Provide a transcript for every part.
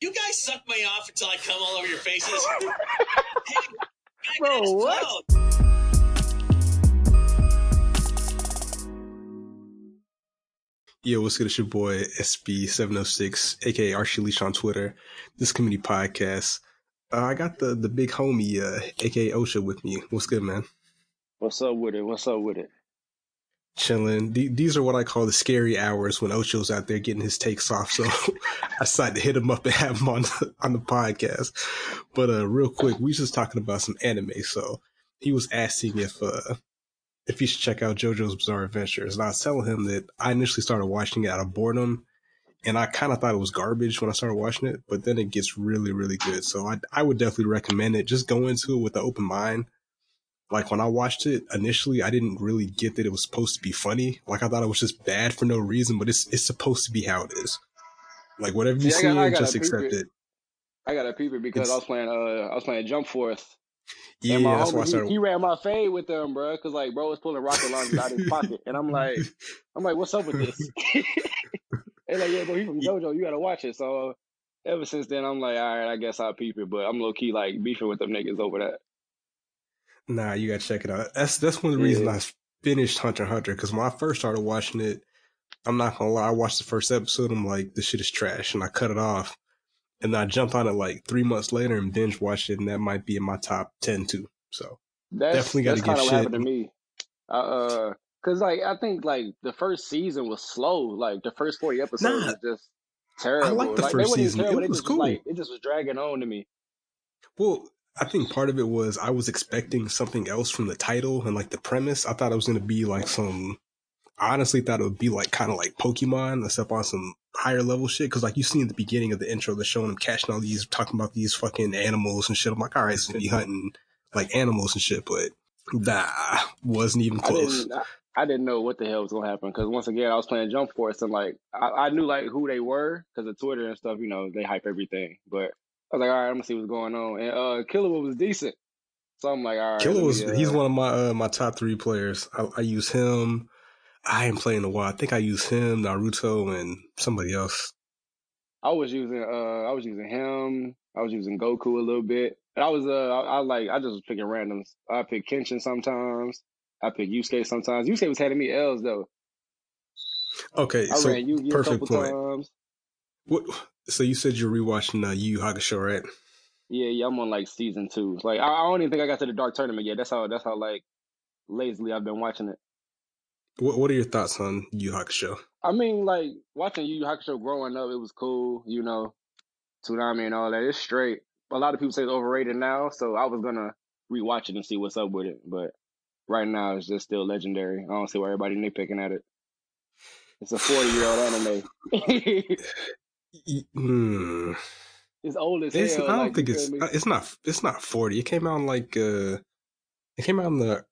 You guys suck me off until I come all over your faces. hey, Bro, what? Yo, what's good? It's your boy SB706, aka Archie Leash on Twitter. This community podcast. Uh, I got the the big homie, uh, aka Ocho, with me. What's good, man? What's up with it? What's up with it? Chilling. These are what I call the scary hours when Ocho's out there getting his takes off. So I decided to hit him up and have him on the, on the podcast. But uh, real quick, we was just talking about some anime. So he was asking if uh, if he should check out JoJo's Bizarre Adventures, and I was telling him that I initially started watching it out of boredom, and I kind of thought it was garbage when I started watching it, but then it gets really, really good. So I I would definitely recommend it. Just go into it with an open mind. Like when I watched it initially, I didn't really get that it was supposed to be funny. Like I thought it was just bad for no reason, but it's it's supposed to be how it is. Like whatever you See, I see, got- I gotta just accept it. it. I got a peeper because It's- I was playing. Uh, I was playing Jump Force. Yeah, and my that's why I started. he, he ran my fade with them, bro. Cause like, bro was pulling rocket launchers out of his pocket, and I'm like, I'm like, what's up with this? and like, yeah, bro, he from JoJo. You gotta watch it. So ever since then, I'm like, all right, I guess I'll peep it. But I'm low key like beefing with them niggas over that. Nah, you gotta check it out. That's that's one of the reasons Yeah. I finished Hunter Hunter because when I first started watching it, I'm not gonna lie, I watched the first episode. I'm like, this shit is trash, and I cut it off. And then I jumped on it like three months later and binge watched it, and that might be in my top ten too. So That's Definitely gotta that's give kind of what shit. happened to me. I, uh, cause like I think like the first season was slow. Like the first forty episodes Nah. was just terrible. liked the like, first they wasn't even season. It terrible, they was just cool. like it just was dragging on to me. Well, I think part of it was I was expecting something else from the title and like the premise. I thought it was going to be like some. I honestly thought it would be like kind of like Pokemon, except on some higher level shit. Because like you see in the beginning of the intro, they're showing them catching all these, talking about these fucking animals and shit. I'm like, all right, it's gonna be hunting like animals and shit, but nah, wasn't even I close. didn't. I, I didn't know what the hell was gonna happen because once again I was playing Jump Force and like I, I knew like who they were because of Twitter and stuff. You know they hype everything, but I was like, all right, I'm gonna see what's going on. And uh, Killua was decent, so I'm like, all right. Killua was uh, he's one of my uh, my top three players. I, I use him. I ain't playing a while. I think I use him, Naruto, and somebody else. I was using uh I was using him. I was using Goku a little bit. And I was uh I, I like I just was picking randoms. I pick Kenshin sometimes. I pick Yusuke sometimes. Yusuke was handing me L's though. Okay, I so ran Yugi a perfect couple point. times. What? So you said you're rewatching uh, Yu Yu Hakusho, right? Yeah, yeah, I'm on like season two. Like I, I don't even think I got to the Dark Tournament yet. That's how that's how like lazily I've been watching it. What What are your thoughts on Yu Yu Hakusho? I mean, like watching Yu Yu Hakusho growing up, it was cool. You know, Toonami and all that. It's straight. A lot of people say it's overrated now, so I was gonna rewatch it and see what's up with it. But right now, it's just still legendary. I don't see why everybody nitpicking at it. It's a forty year old anime. Hmm. it's old as It's, hell. I don't like, think it's me? it's not it's not forty. It came out in like uh, it came out in the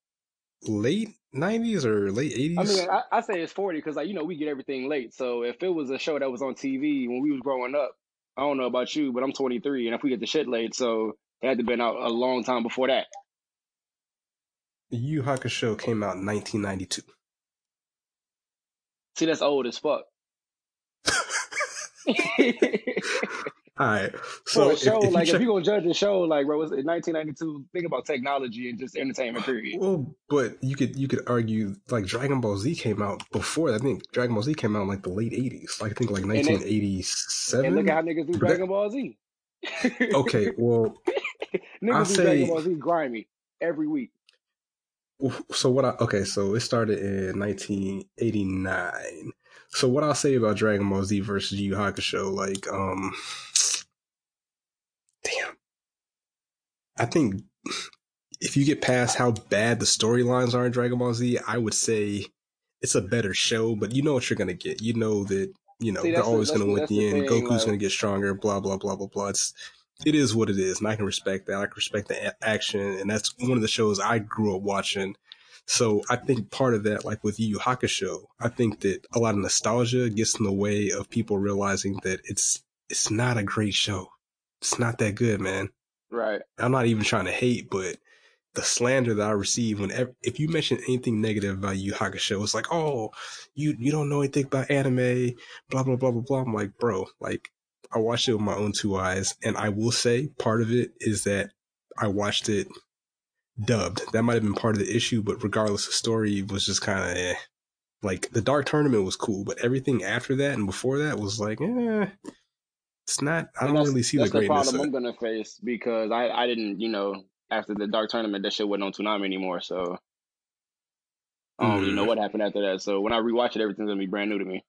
late nineties or late eighties. I mean, I, I say it's forty because like you know we get everything late. So if it was a show that was on TV when we was growing up, I don't know about you, but I'm 23, and if we get the shit late, so it had to been out a long time before that. The Yu Hakusho came out in nineteen ninety two. See, that's old as fuck. All right, so if, show, if like check, if you gonna judge a show, like bro, it's in 1992. Think about technology and just entertainment. Period. well, but you could you could argue like Dragon Ball Z came out before. I think Dragon Ball Z came out in like the late eighties. Like I think like nineteen eighty seven. And look at how niggas do Dragon Ball Z. okay, well, niggas I'll do say- Dragon Ball Z grimy every week. so what I okay, so it started in 1989. So what I'll say about Dragon Ball Z versus Yu Hakusho, like, um, damn, I think if you get past how bad the storylines are in Dragon Ball Z, I would say it's a better show. But you know what you're gonna get. You know that you know See, they're that's the- always gonna win the the end. thing, Goku's like- gonna get stronger. Blah blah blah blah blah. It's it is what it is, and I can respect that. I can respect the a- action, and that's one of the shows I grew up watching. So I think part of that, like with Yu Yu Hakusho, I think that a lot of nostalgia gets in the way of people realizing that it's it's not a great show. It's not that good, man. Right. I'm not even trying to hate, but the slander that I receive whenever if you mention anything negative about Yu Hakusho, it's like, oh, you you don't know anything about anime, blah blah blah blah blah. I'm like, bro, like I watched it with my own two eyes, and I will say part of it is that I watched it dubbed. That might have been part of the issue, but regardless, the story was just kind of eh. like the Dark Tournament was cool, but everything after that and before that was like, eh, it's not. I And don't really see that's the the greatness. problem Of I'm gonna face because I I didn't you know after the dark tournament that shit wasn't on Toonami anymore, so I don't really know Mm. what happened after that. So when I rewatch it, everything's gonna be brand new to me.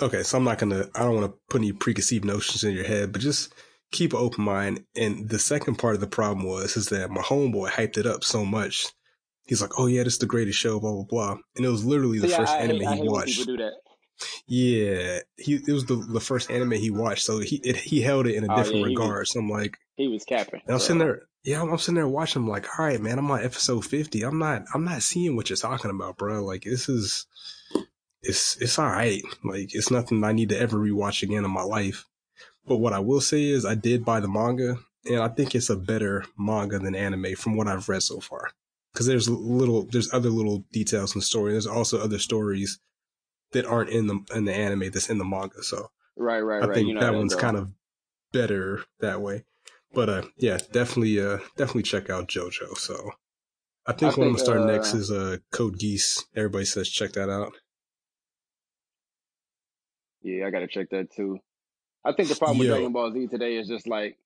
Okay, so I'm not gonna. I don't want to put any preconceived notions in your head, but just keep an open mind. And the second part of the problem was is that my homeboy hyped it up so much. He's like, "Oh yeah, this is the greatest show." Blah blah blah. And it was literally the I, first I anime hate he watched. people do that. Yeah, he it was the the first anime he watched, so he it, he held it in a Oh different yeah, he was regard. So I'm like, he was capping. and I'm sitting there, yeah, I'm, I'm sitting there watching. I'm like, all right, man, I'm on episode 50. I'm not, I'm not seeing what you're talking about, bro. Like this is, it's it's all right. Like it's nothing I need to ever rewatch again in my life. But what I will say is, I did buy the manga, and I think it's a better manga than anime from what I've read so far. Because there's little, there's other little details in the story. There's also other stories that aren't in the in the anime that's in the manga. So right, right, I right. think You know that one's kind of better that way. But uh, yeah, definitely, uh, definitely check out JoJo. So I I think what I'm gonna start next uh is uh, Code Geass. Everybody says check that out. yeah, I gotta check that too. I think the problem with Dragon Ball Z today is just like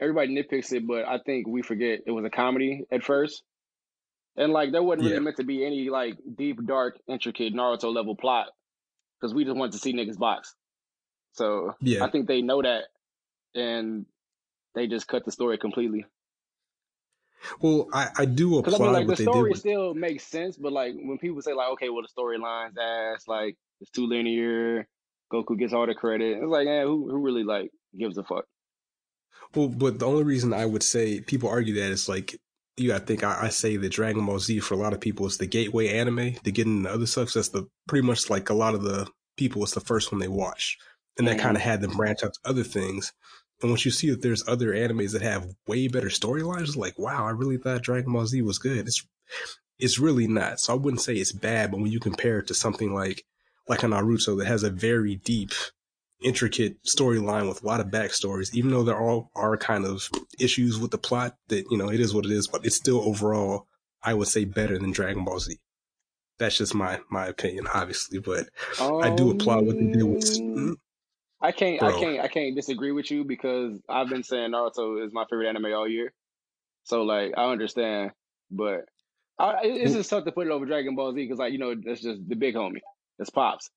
everybody nitpicks it, but I think we forget it was a comedy at first. And like there wasn't really yeah, meant to be any like deep, dark, intricate Naruto level plot because we just wanted to see niggas box. So yeah. I think they know that, and they just cut the story completely. Well, I, I do Because I mean, like the what they did story with. still makes sense, but like when people say like, okay, well the storyline's ass, like it's too linear. Goku gets all the credit. It's like, eh, who who really like gives a fuck? Well, but the only reason I would say people argue that is like you I think. I, I say that Dragon Ball Z for a lot of people is the gateway anime to getting the other stuff. So that's the pretty much like a lot of the people. It's the first one they watch, and that kind hmm of had them branch out to other things. And once you see that there's other animes that have way better storylines, like, wow, I really thought Dragon Ball Z was good. It's it's really not. So I wouldn't say it's bad, but when you compare it to something like like a Naruto that has a very deep, intricate storyline with a lot of backstories, even though there all are kind of issues with the plot, that you know it is what it is, but it's still overall, I would say, better than Dragon Ball Z. That's just my my opinion, obviously, but I do applaud what they did with, Um, I can't, I can't, I can't disagree with you because I've been saying Naruto is my favorite anime all year. So like, I understand, but I, it's just tough to put it over Dragon Ball Z because like you know that's just the big homie. It's pops.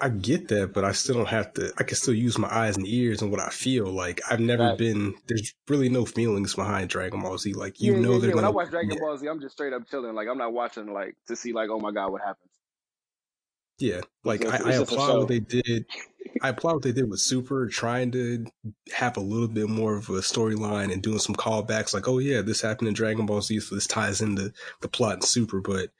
I get that, but I still don't have to. I can still use my eyes and ears and what I feel. Like I've never That been. There's really no feelings behind Dragon Ball Z. Like you yeah, know yeah, they're yeah. When I gonna. watch Dragon Ball Z, I'm just straight up chilling. Like I'm not watching like to see like, oh my god, what happens. yeah. It's Like just, I, I it's applaud what they did. I applaud what they did with Super, trying to have a little bit more of a storyline and doing some callbacks. Like, oh yeah, this happened in Dragon Ball Z, so this ties into the plot in Super. But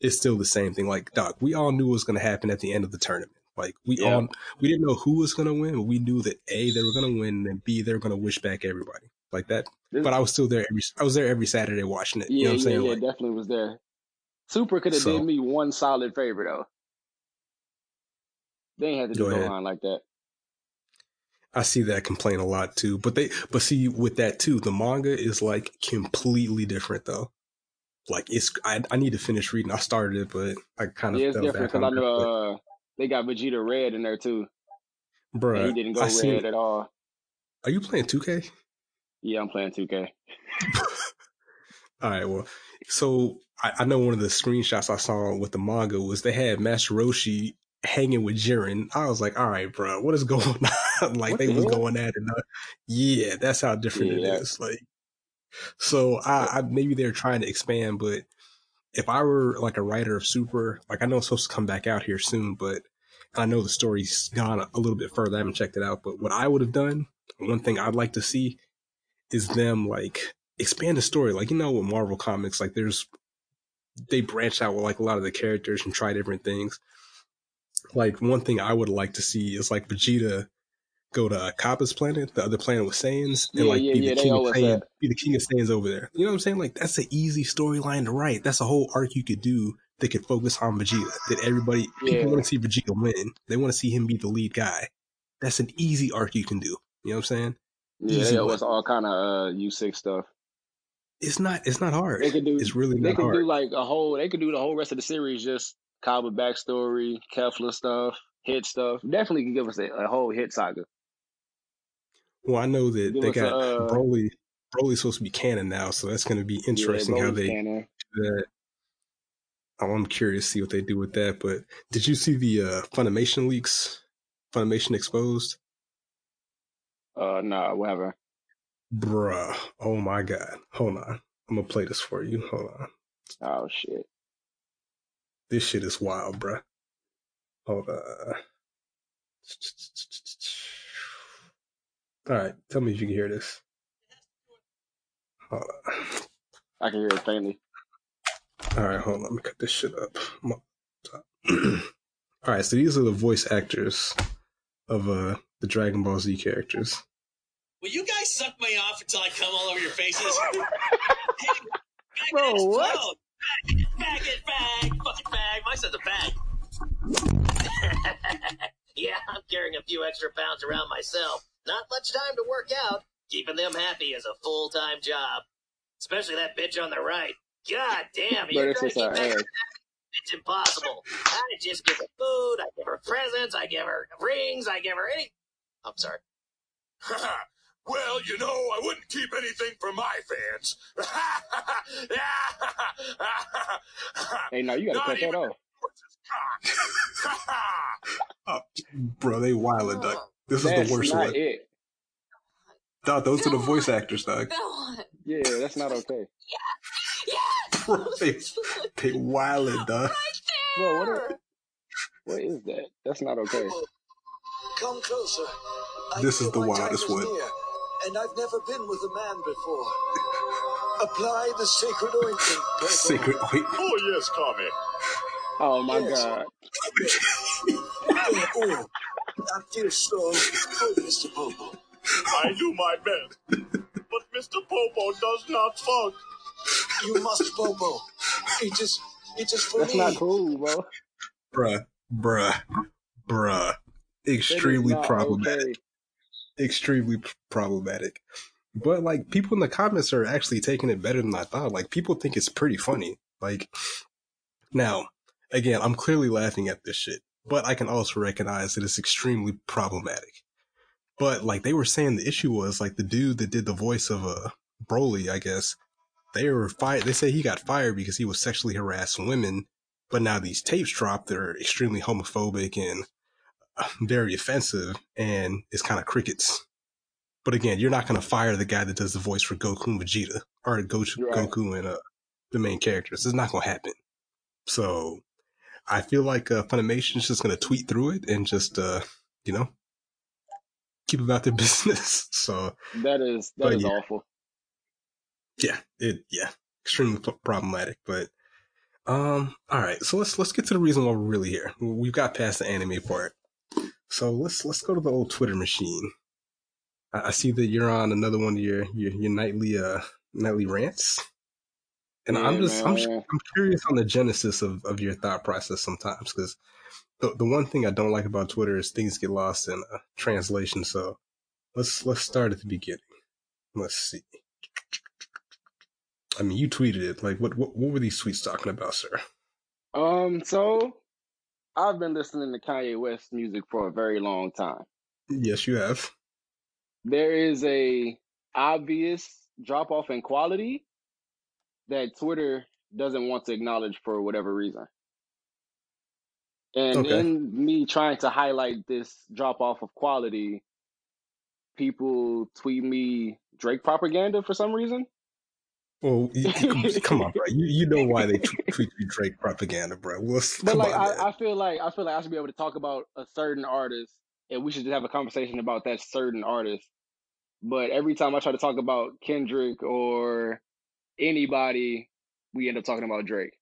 it's still the same thing. Like, Doc, we all knew what was going to happen at the end of the tournament. Like, we Yeah, all we didn't know who was going to win, but we knew that a they were going to win, and b they were going to wish back everybody like that. this, But I was still there every I was there every Saturday watching it. You know yeah, what I'm yeah, saying? yeah. Like, Definitely was there. Super could have did me one solid favor though. They ain't have to go do ahead. Gohan like that. I see that complaint a lot too. But they but see with that too, the manga is like completely different though. Like it's I I need to finish reading. I started it, but I kind of Yeah, it's different because I know uh, they got Vegeta Red in there too, and he didn't I go seen red at all. are you playing 2K? Yeah, I'm playing 2K. All right, well, so I, I know one of the screenshots I saw with the manga was they had Master Roshi hanging with Jiren. I was like, all right, bro, what is going on? like What they the was hell? going at it. uh, Yeah, that's how different it Yeah, is. Like, so I, I maybe they're trying to expand, but if I were like a writer of Super, like I know it's supposed to come back out here soon, but I know the story's gone a, little bit further. I haven't checked it out, but what I would have done, one thing I'd like to see is them like expand the story. Like, you know, with Marvel comics, like there's, they branch out with like a lot of the characters and try different things. Like one thing I would like to see is like Vegeta go to Cabba's planet, the other planet with Saiyans, and yeah, like yeah, be the yeah. King of that. be the king of Saiyans over there. You know what I'm saying? Like that's an easy storyline to write. That's a whole arc you could do that could focus on Vegeta. That everybody, people want to see Vegeta win. They want to see him be the lead guy. that's an easy arc you can do. You know what I'm saying? Yeah, Easy it was all kind of uh U six stuff. It's not. It's not hard. They could do. It's really They not could hard. do like a whole. They could do the whole rest of the series just Cabba backstory, Kefla stuff, hit stuff. Definitely can give us a, a whole hit saga. Well, I know that Give they us a, got uh, Broly. Broly's supposed to be canon now, so that's going to be interesting yeah, how they canon. do that. Oh, I'm curious to see what they do with that. But did you see the uh, Funimation leaks? Funimation exposed, Uh, nah, whatever. bruh. Oh my god. Hold on. I'm gonna play this for you. Hold on. Oh shit. This shit is wild, bruh. Hold on. All right, tell me if you can hear this. Hold on. I can hear it faintly. All right, hold on. Let me cut this shit up. All right, so these are the voice actors of uh the Dragon Ball Z characters. Will you guys suck me off until I come all over your faces? hey, fag Bro, it, what? explode. Fag it, fag, fucking fag. My son's a fag. yeah, I'm carrying a few extra pounds around myself. Not much time to work out. Keeping them happy is a full time job. Especially that bitch on the right. God damn, But you're it's trying to keep uh, our that. It's impossible. I just give her food, I give her presents, I give her rings, I give her any. I'm sorry. well, you know, I wouldn't keep anything for my fans. Hey, no, you gotta Not cut that even off. Bro, they wild duck. This is the worst not one. it. Dog, those are the voice actors, dog. Go on. Yeah, that's not okay. Yeah. Bro, they, they wildin', dog. Bro, what? Is, what is that? That's not okay. Come closer. I This is the my wildest is one. near, and I've never been with a man before. Apply the sacred ointment. Purple. Secret. Wait, oh, yes, Tommy. Oh my Yes. god. Oh, oh, feel so good, Mr. Popo. I do my best. But Mr. Popo does not fuck. You must, Popo. It is, it is for That's me. not cool, bro. bruh, bruh, bruh. Extremely problematic. okay. Extremely problematic. But like people in the comments are actually taking it better than I thought. Like people think it's pretty funny. Like now, again, I'm clearly laughing at this shit, but I can also recognize that it's extremely problematic. But like they were saying, the issue was like the dude that did the voice of uh, Broly, I guess they were fired. They say he got fired because he was sexually harassing women. But now these tapes dropped that are extremely homophobic and uh, very offensive, and it's kind of crickets. But again, you're not going to fire the guy that does the voice for Goku and Vegeta or Goku, Right. Goku and uh, the main characters. It's not going to happen. So I feel like uh, Funimation's just going to tweet through it and just, uh, you know, keep about their business. so That is that is yeah. awful. yeah, it yeah, extremely p- problematic. But um, all right, so let's let's get to the reason why we're really here. We've got past the anime part, so let's let's go to the old Twitter machine. I, I see that you're on another one of your your, your nightly uh nightly rants, and I'm Yeah, just I'm man. I'm curious on the genesis of of your thought process sometimes because. The, the one thing I don't like about Twitter is things get lost in uh, translation. So let's let's start at the beginning. Let's see. I mean, you tweeted it. Like, what what, what were these tweets talking about, sir? Um, so I've been listening to Kanye West music for a very long time. Yes, you have. There is a obvious drop off in quality that Twitter doesn't want to acknowledge for whatever reason. And Okay. in me trying to highlight this drop off of quality, people tweet me Drake propaganda for some reason. Well, come on, bro. You, you know why they tweet you Drake propaganda, bro. Well, But like on. I, I feel like I feel like I should be able to talk about a certain artist and we should just have a conversation about that certain artist. But every time I try to talk about Kendrick or anybody, we end up talking about Drake.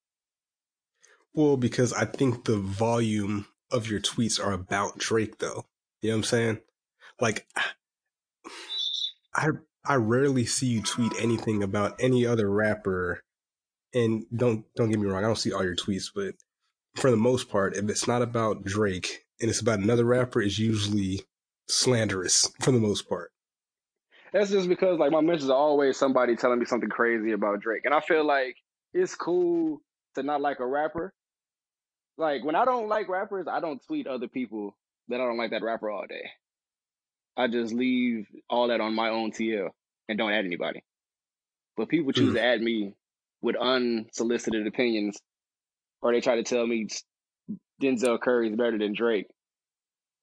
well, because I think the volume of your tweets are about Drake, though. You know what I'm saying? Like, I I rarely see you tweet anything about any other rapper. And don't don't get me wrong, I don't see all your tweets, but for the most part, if it's not about Drake and it's about another rapper, it's usually slanderous for the most part. That's just because like my mentions are always somebody telling me something crazy about Drake, and I feel like it's cool to not like a rapper. Like when I don't like rappers, I don't tweet other people that I don't like that rapper all day. I just leave all that on my own TL and don't add anybody. But people choose Mm. to add me with unsolicited opinions, or they try to tell me Denzel Curry is better than Drake.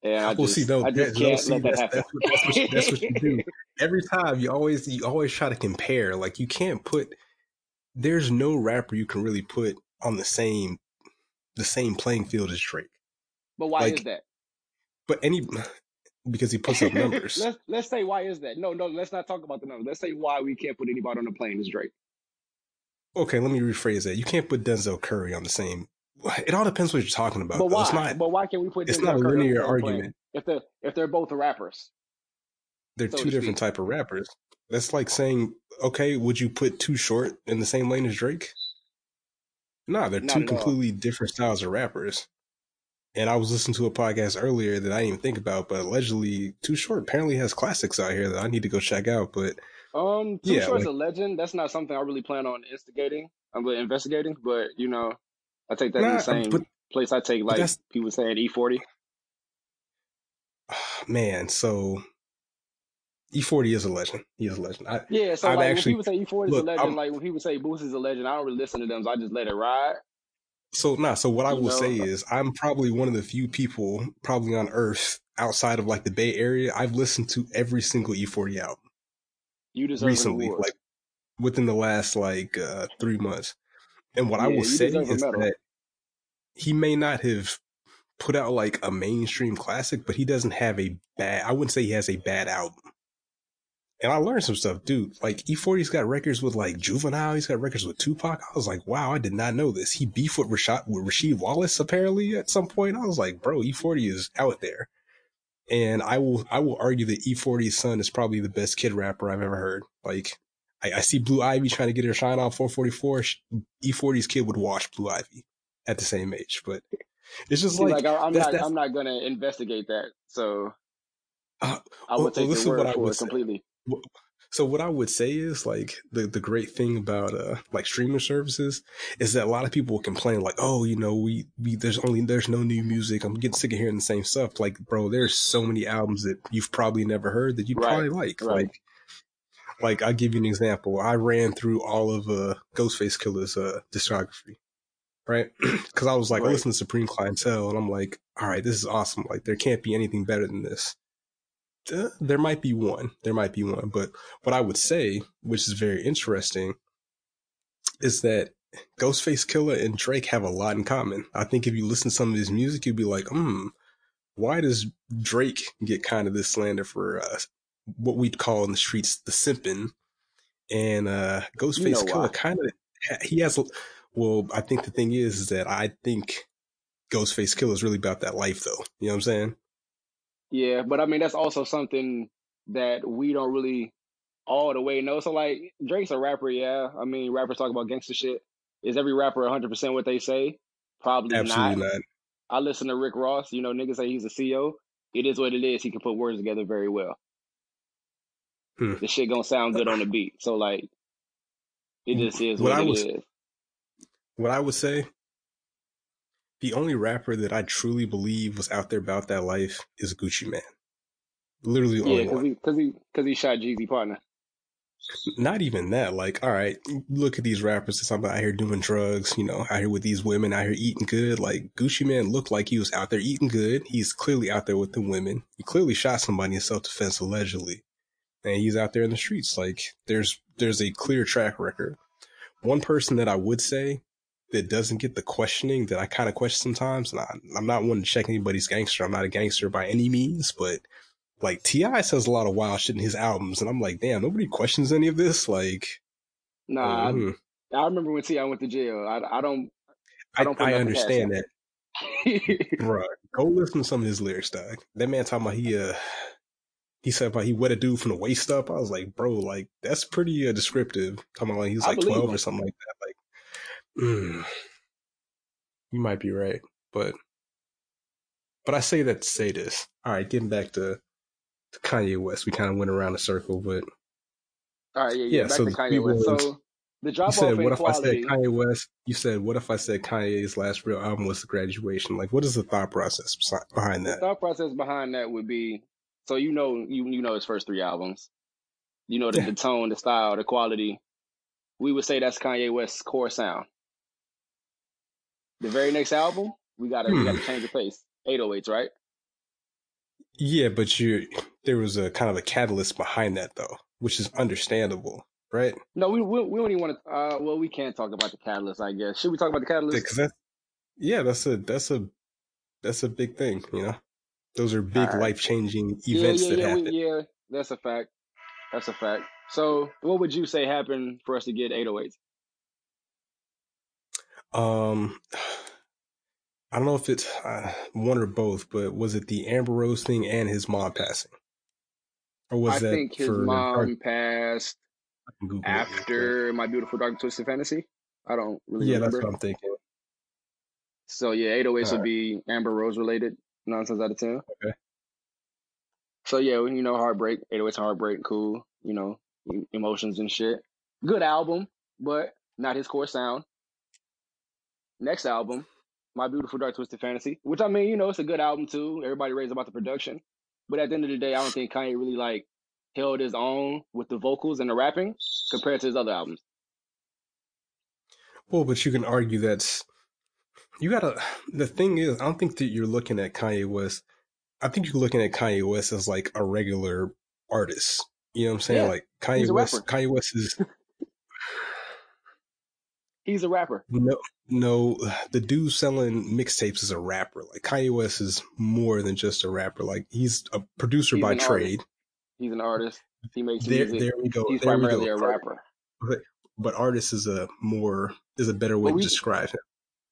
And I well, just, see, no, I just that- can't see, let that that's, what, that's, what you, that's what you do. Every time you always you always try to compare. Like you can't put. There's no rapper you can really put on the same the same playing field as Drake. But why like, is that? But any because he puts up numbers. let's let's say why is that? No, no, let's not talk about the numbers. Let's say why we can't put anybody on the plane as Drake. okay, let me rephrase that. You can't put Denzel Curry on the same. It all depends what you're talking about. But though. why? Not. but why can we put it's not a Curry on the linear argument. if they're if they're both rappers? They're so two different speak. type of rappers. That's like saying, okay, would you put Too Short in the same lane as Drake? No, they're Not two at all. completely different styles of rappers. And I was listening to a podcast earlier that I didn't even think about, but allegedly Too Short apparently has classics out here that I need to go check out. But Um, Too Yeah, Short's like- a legend. That's not something I really plan on instigating. I'm investigating, but you know, I take that in the same but- place I take like people saying E40. man, so E40 is a legend. He is a legend. I, Yeah, so I've like actually- when people say E40 is look, a legend, I'm- like when people say Boosie's a legend, I don't really listen to them, so I just let it ride. So nah, so what I You will know? say is I'm probably one of the few people probably on earth outside of like the Bay Area. I've listened to every single E40 album You deserve recently, like within the last like uh three months. And what I will say is that he may not have put out like a mainstream classic, but he doesn't have a bad I wouldn't say he has a bad album. And I learned some stuff, dude. Like E40's got records with like Juvenile. He's got records with Tupac. I was like, wow, I did not know this. He beefed with Rashad with Rasheed Wallace apparently at some point. I was like, bro, E40 is out there. And I will I will argue that E40's son is probably the best kid rapper I've ever heard. Like I, I see Blue Ivy trying to get her shine on 444. Sh- E40's kid would watch Blue Ivy at the same age, but it's just like, like, I'm that's- not, that's- I'm not gonna investigate that. So Uh, I would take well, your word for it say. completely. So what I would say is like the the great thing about uh like streaming services is that a lot of people will complain like oh you know we we there's only there's no new music I'm getting sick of hearing the same stuff like bro there's so many albums that you've probably never heard that you Right, probably like right. like like I'll give you an example. I ran through all of uh Ghostface Killah's uh discography right? Because I was like I listen to Supreme Clientele and I'm like all right this is awesome. Like there can't be anything better than this. Uh, there might be one. There might be one. But what I would say, which is very interesting, is that Ghostface Killah and Drake have a lot in common. I think if you listen to some of his music, you'd be like, hmm, why does Drake get kind of this slander for uh, what we'd call in the streets the simping? And uh, Ghostface You know Killer kind of, he has, well, I think the thing is, is that I think Ghostface Killah is really about that life, though. You know what I'm saying? Yeah, but I mean that's also something that we don't really all the way know. So like Drake's a rapper, yeah. I mean rappers talk about gangster shit. Is every rapper 100% what they say? Probably Absolutely not. not. I listen to Rick Ross. You know, niggas say he's a CEO. It is what it is. He can put words together very well. Hmm. The shit gonna sound good on the beat. So like, it just is What what, I it was- is. what I would say, the only rapper that I truly believe was out there about that life is Gucci Mane. Literally the Yeah, only because one. he because he he shot Jeezy partner. Not even that. Like, all right, look at these rappers that's out here doing drugs, you know, out here with these women, out here eating good. Like, Gucci Mane looked like he was out there eating good. He's clearly out there with the women. He clearly shot somebody in self defense, allegedly. And he's out there in the streets. Like, there's there's a clear track record. One person that I would say that doesn't get the questioning that I kind of question sometimes, and I, I'm not one to check anybody's gangster. I'm not a gangster by any means, but like T.I. says a lot of wild shit in his albums, and I'm like, damn, nobody questions any of this. Like, Nah, mhm. I, I remember when T.I. went to jail. I, I don't. I don't I understand that, bro. Go listen to some of his lyrics, dog. That man talking about he uh he said about he wet a dude from the waist up. I was like, bro, like that's pretty uh, descriptive. Talking about like he's like twelve him. or something like that. Like, mm, you might be right, but but I say that to say this. All right, getting back to to Kanye West. We kind of went around a circle, but All right, yeah, yeah. Yeah, back so to the Kanye West. was- So the you drop off said, in "What if I said. Kanye West?" You said, "What if I said Kanye's last real album was the Graduation?" Like, what is the thought process behind The that? thought process behind that would be so you know you you know his first three albums. You know the, Yeah. the tone, the style, the quality. We would say that's Kanye West's core sound. The very next album, we gotta we Hmm. gotta change the pace. 808s, right? Yeah, but you there was a kind of a catalyst behind that though, which is understandable, right? No, we we, we don't even want to. Uh, well, we can't talk about the catalyst. I guess should we talk about the catalyst? Because that, yeah, that's a that's a that's a big thing, you know. Those are big Alright. life changing events yeah, that yeah, happen. we, yeah. That's a fact. That's a fact. So, what would you say happened for us to get 808s? Um, I don't know if it's uh, one or both, but was it the Amber Rose thing and his mom passing, or was I that think his for mom passed Google it after My Beautiful Dark Twisted Fantasy. I don't really Yeah, that's what I'm thinking. So yeah, 808s would Alright. be Amber Rose related nonsense out of ten. Okay. So yeah, you know, heartbreak. 808s heartbreak, cool. You know, emotions and shit. Good album, but not his core sound. Next album, My Beautiful Dark Twisted Fantasy, which I mean, you know, it's a good album too. Everybody raves about the production, but at the end of the day, I don't think Kanye really like held his own with the vocals and the rapping compared to his other albums. Well, but you can argue that's you gotta. The thing is, I don't think that you're looking at Kanye West. I think you're looking at Kanye West as like a regular artist. You know what I'm saying? Yeah, like Kanye West. rapper. Kanye West is He's a rapper. no, no. The dude selling mixtapes is a rapper. Like Kanye West is more than just a rapper. Like he's a producer He's by an artist. trade. He's an artist. He makes There, music. there we go. He's there primarily go. a rapper. But, but artist is a more is a better way But we- to describe him,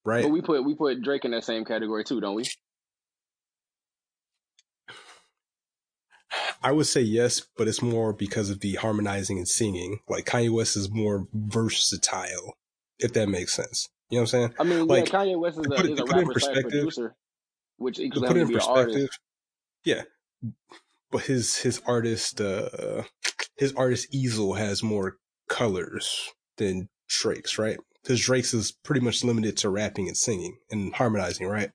right? But we put we put Drake in that same category too, don't we? I would say yes, but it's more because of the harmonizing and singing. Like Kanye West is more versatile, if that makes sense. You know what I'm saying? I mean, Like, yeah, Kanye West is a, put is a put it in rapper slash producer, which equals put it in be perspective, artist. yeah. But his his artist uh his artist easel has more colors than Drake's, right? Because Drake's is pretty much limited to rapping and singing and harmonizing, right?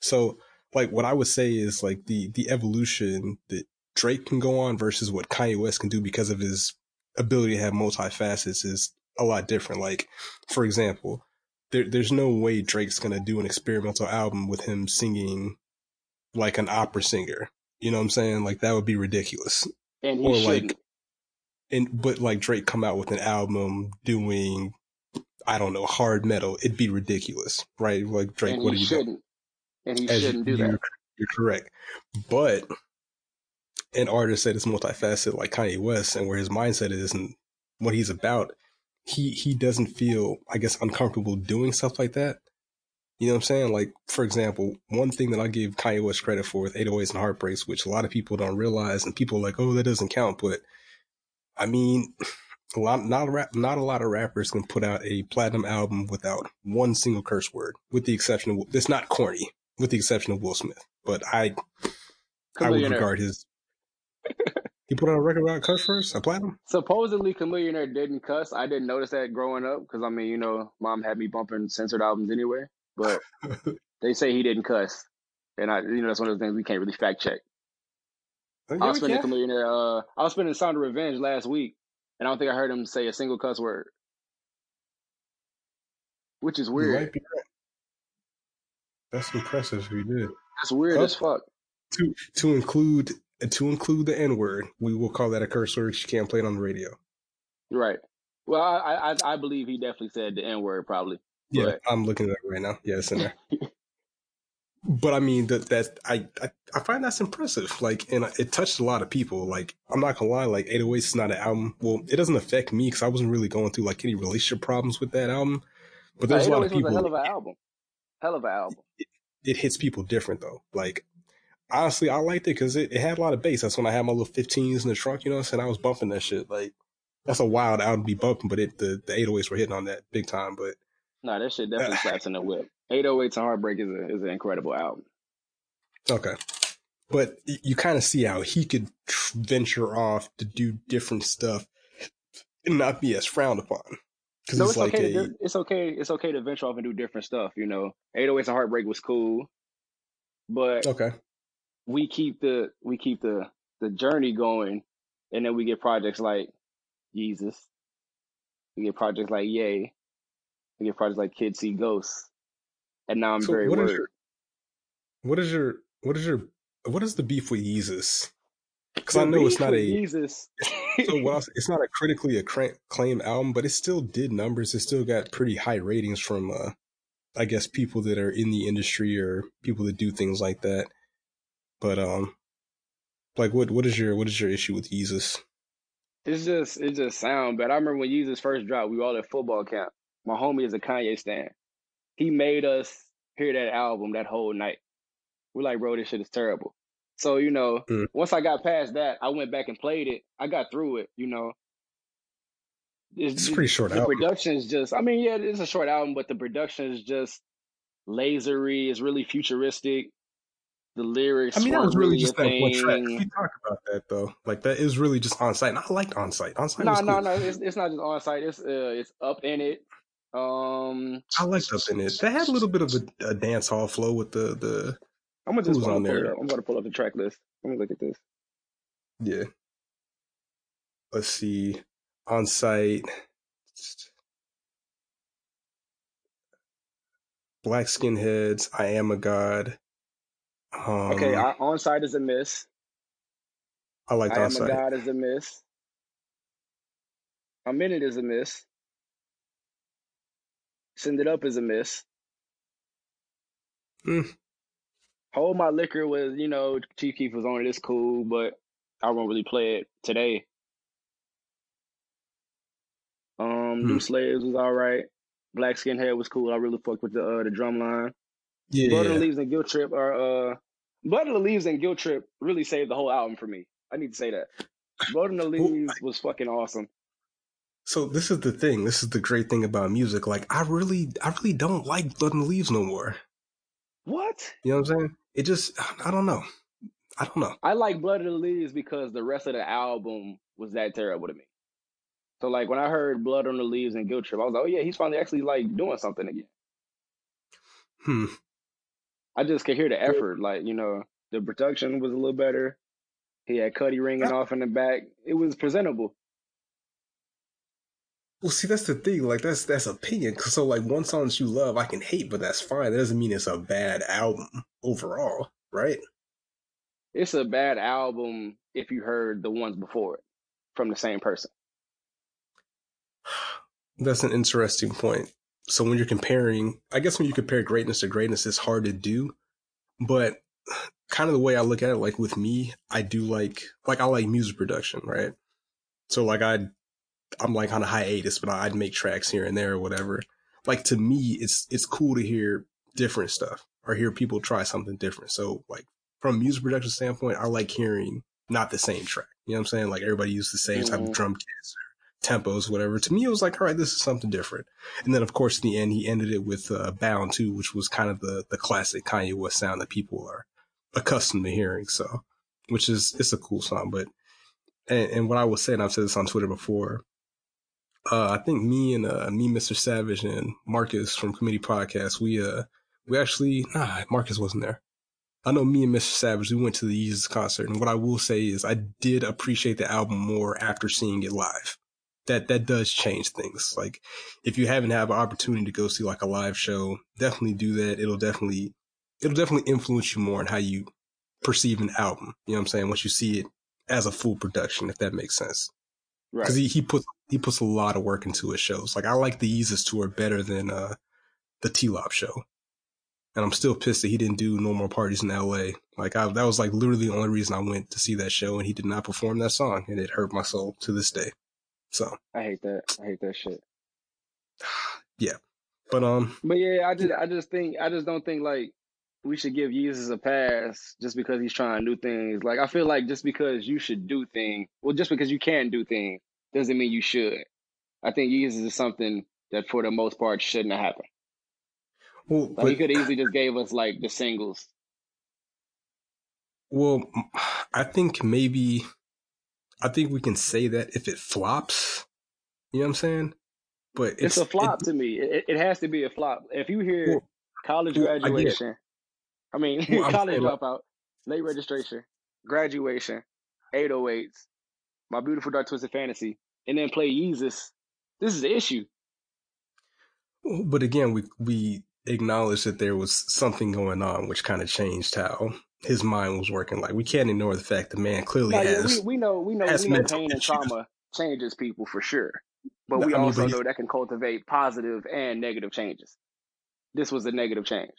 So, like, what I would say is like the the evolution that Drake can go on versus what Kanye West can do because of his ability to have multifacets is a lot different. Like, for example, there, there's no way Drake's gonna do an experimental album with him singing like an opera singer. You know what I'm saying? Like that would be ridiculous. And he or shouldn't. like, and but like Drake come out with an album doing, I don't know, hard metal. It'd be ridiculous, right? Like Drake, what are you doing? shouldn't. And he As shouldn't do you're, that. You're correct. But an artist that is multifaceted like Kanye West and where his mindset is and what he's about, he he doesn't feel, I guess, uncomfortable doing stuff like that. You know what I'm saying? Like, for example, one thing that I give Kanye West credit for with 808s and Heartbreaks, which a lot of people don't realize, and people are like, oh, that doesn't count. But I mean, a lot, not a rap, not a lot of rappers can put out a platinum album without one single curse word, with the exception of it's not corny, with the exception of Will Smith. But I, I would regard his. he put out a record without curse words, a platinum. Supposedly, Chamillionaire didn't cuss. I didn't notice that growing up because I mean, you know, mom had me bumping censored albums anyway. But they say he didn't cuss, and I, you know, that's one of the things we can't really fact check. I was spinning Chamillionaire. Uh, I was spending Sound of Revenge last week, and I don't think I heard him say a single cuss word, which is weird. be. That's impressive you did. That's weird Oh. as fuck. To to include to include the N word, we will call that a curse word. You can't play it on the radio. Right. Well, I I, I believe he definitely said the N word probably. Yeah, Right. I'm looking at it right now. Yeah, it's in there. but I mean that that I, I I find that's impressive. Like, and it touched a lot of people. Like, I'm not gonna lie. Like, 808s is not an album. Well, it doesn't affect me because I wasn't really going through like any relationship problems with that album. But there's a oh lot of 808s was people. a hell of an album. Hell of an album. it hits people different though. Like honestly, I liked it because it, it had a lot of bass. That's when I had my little 15s in the trunk. You know what I'm saying? I was bumping that shit. Like that's a wild album to be bumping, but it the the 808s were hitting on that big time. But No, that shit definitely slaps in the whip. 808 and Heartbreak is a, is an incredible album. okay, but you kind of see how he could venture off to do different stuff and not be as frowned upon. Because so it's like okay. A, to, it's okay. It's okay to venture off and do different stuff. You know, 808 and Heartbreak was cool, but okay, we keep the we keep the the journey going, and then we get projects like Yeezus. We get projects like Yay. We get projects like Kids See Ghosts, and now I'm so very what worried. Is your, what is your what is your what is the beef with Yeezus? Because I know it's not a Yeezus. so well, it's not a critically acclaimed album, but it still did numbers. It still got pretty high ratings from, uh, I guess, people that are in the industry or people that do things like that. But um, like, what what is your what is your issue with Yeezus? It's just it just sound bad. I remember when Yeezus first dropped, we were all at football camp. My homie is a Kanye stan. He made us hear that album that whole night. We're like, bro, this shit is terrible. So, you know, mm. once I got past that, I went back and played it. I got through it, you know. It's, it's pretty short the album. production is just I mean, yeah, it's a short album, but the production is just lasery, it's really futuristic. The lyrics. I mean, that was really, just that one track. We talk about that though. Like that is really just on sight. And I liked on sight. On sight. No, no, cool. no. It's, it's not just on sight. It's uh, it's up in it. Um, I liked up in it. They had a little bit of a, a dance hall flow with the the I'm gonna just on there. I'm gonna pull up the track list. Let me look at this. Yeah. Let's see. On sight. Black skinheads. I am a god. Um, okay, on sight is a miss. I like I on sight. I am a god is a miss. A minute is a miss. Send it up as a miss. Mm. Hold My Liquor was, you know, Chief Keef was on it. It's cool, but I won't really play it today. Um, hmm. New Slaves was all right. Black Skinhead was cool. I really fucked with the uh, the drum line. Yeah. Blood the Leaves and Guilt Trip are uh the Leaves and Guilt Trip really saved the whole album for me. I need to say that. The Leaves was fucking awesome. So this is the thing. This is the great thing about music. Like I really, I really don't like Blood and Leaves no more. What? You know what I'm saying? It just, I don't know. I don't know. I like Blood and the Leaves because the rest of the album was that terrible to me. So like when I heard Blood on the Leaves and Guilt Trip, I was like, oh yeah, he's finally actually like doing something again. Hmm. I just could hear the effort. Like, you know, the production was a little better. He had Cudi ringing off in the back. It was presentable. Well, see, that's the thing. Like, that's that's opinion. So, like, one song that you love, I can hate, but that's fine. That doesn't mean it's a bad album overall, right? It's a bad album if you heard the ones before it from the same person. That's an interesting point. So when you're comparing, I guess when you compare greatness to greatness, it's hard to do. But kind of the way I look at it, like with me, I do like, like I like music production, right? So like I I'm like on a hiatus, but I'd make tracks here and there or whatever. Like to me, it's it's cool to hear different stuff or hear people try something different. So like from a music production standpoint, I like hearing not the same track. You know what I'm saying? Like everybody used the same mm-hmm. type of mm-hmm. drum kits or tempos, whatever. To me, it was like, all right, this is something different. And then of course, in the end, he ended it with uh, Bound 2, which was kind of the the classic Kanye West sound that people are accustomed to hearing. So, which is it's a cool song, but. And, and what I was saying, I've said this on Twitter before uh, I think me and uh, me, Mr. Savage, and Marcus from Committee Podcast, we uh, we actually nah, Marcus wasn't there. I know me and Mr. Savage, we went to the Yeezus concert, and what I will say is I did appreciate the album more after seeing it live. That that does change things. Like if you haven't had an opportunity to go see like a live show, definitely do that. It'll definitely it'll definitely influence you more on how you perceive an album. You know what I'm saying? Once you see it as a full production, if that makes sense. Because he, he puts he puts a lot of work into his shows. Like I like the Yeezus tour better than uh, the TLOP show. And I'm still pissed that he didn't do no more parties in LA. Like I, that was like literally the only reason I went to see that show and he did not perform that song and it hurt my soul to this day. So I hate that. I hate that shit. yeah. But um But yeah, I just I just think I just don't think like we should give Yeezus a pass just because he's trying new things. Like I feel like just because you should do things, well, just because you can do things doesn't mean you should. I think Yeezus is something that for the most part shouldn't have happened. Well, like but, he could easily just gave us like the singles. Well, I think maybe, I think we can say that if it flops, you know what I'm saying? But It's, it's, a flop It, to me. It, it has to be a flop. If you hear well, college well, I graduation, I mean Well, I'm college saying like, dropout, late registration, graduation, 808s, my beautiful dark twisted fantasy, and then play Yeezus. This is the issue. but again, we we acknowledge that there was something going on, which kind of changed how his mind was working. Like we can't ignore the fact the man clearly No, yeah, we, has we know we know has we know pain and trauma changes people for sure. But No, we I mean, also but know that can cultivate positive and negative changes. This was a negative change.